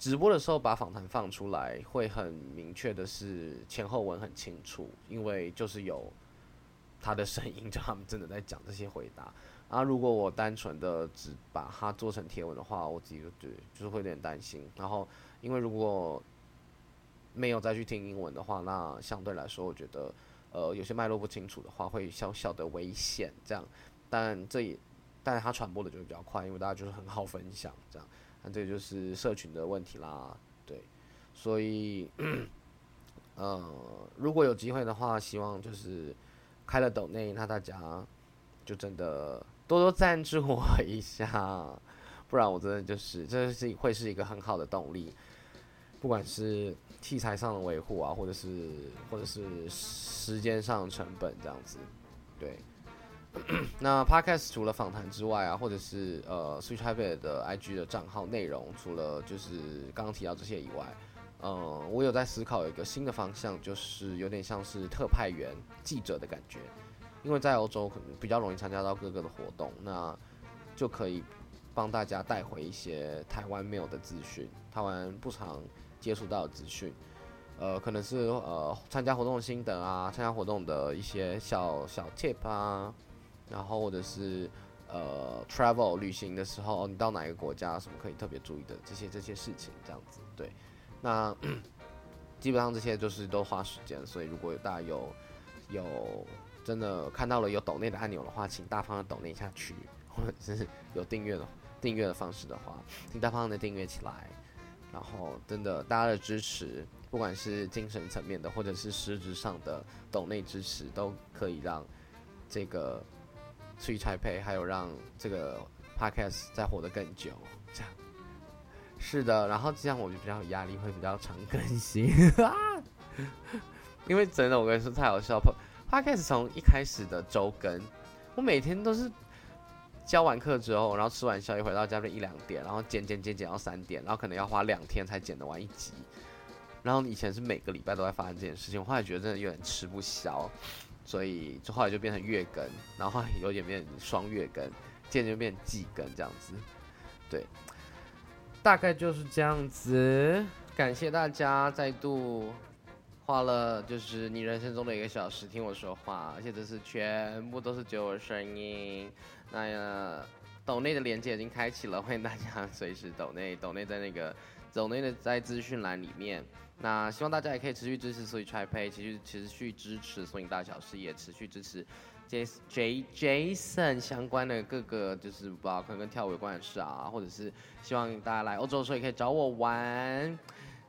A: 直播的时候把访谈放出来，会很明确的是前后文很清楚，因为就是有他的声音，就他们真的在讲这些回答。啊，如果我单纯的只把它做成贴文的话，我自己就对就是会有点担心。然后，因为如果没有再去听英文的话，那相对来说，我觉得。呃，有些脉络不清楚的话，会小小的危险这样，但这也，但是它传播的就会比较快，因为大家就是很好分享这样，那这就是社群的问题啦，对，所以，呃，如果有机会的话，希望就是开了抖内，那大家就真的多多赞助我一下，不然我真的就是这是会是一个很好的动力，不管是。器材上的维护啊，或者是或者是时间上成本这样子，对。那 Podcast 除了访谈之外啊，或者是呃 Switch Habit 的 IG 的账号内容，除了就是刚刚提到这些以外，嗯，我有在思考一个新的方向，就是有点像是特派员记者的感觉，因为在欧洲可能比较容易参加到各个的活动，那就可以帮大家带回一些台湾没有的资讯，台湾不常。接触到的资讯，呃，可能是呃参加活动的心得啊，参加活动的一些小小 tip 啊，然后或者是呃，travel 旅行的时候，你到哪一个国家，什么可以特别注意的这些这些事情，这样子。对，那基本上这些就是都花时间，所以如果大家有有真的看到了有抖内的按钮的话，请大方的抖内下去，或者是有订阅的订阅的方式的话，请大方的订阅起来。然后真的大家的支持，不管是精神层面的，或者是实质上的抖内支持，都可以让这个。去拆配，还有让这个 podcast 再活得更久，这样是的。然后这样我就比较有压力，会比较常更新。因为真的，我跟你说太好笑了。podcast 从一开始的周更，我每天都是教完课之后，然后吃完宵夜回到家就一两点，然后剪剪剪剪到三点，然后可能要花两天才剪得完一集。然后以前是每个礼拜都在发生这件事情，我后来觉得真的有点吃不消。所以就后来就变成月更，然后有点变双月更，渐渐变季更这样子，对，大概就是这样子。感谢大家再度花了就是你人生中的一个小时听我说话，而且这是全部都是只有我声音。那抖内的连接已经开启了，欢迎大家随时抖内，抖内在那个抖内的在资讯栏里面。那希望大家也可以持续支持 Switch iPay，持续持续支持索引大小事业，持续支持 J J Jason 相关的各个就是包括跟跳舞有关的事啊，或者是希望大家来欧洲的时候也可以找我玩，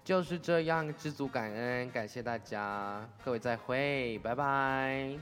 A: 就是这样，知足感恩，感谢大家，各位再会，拜拜。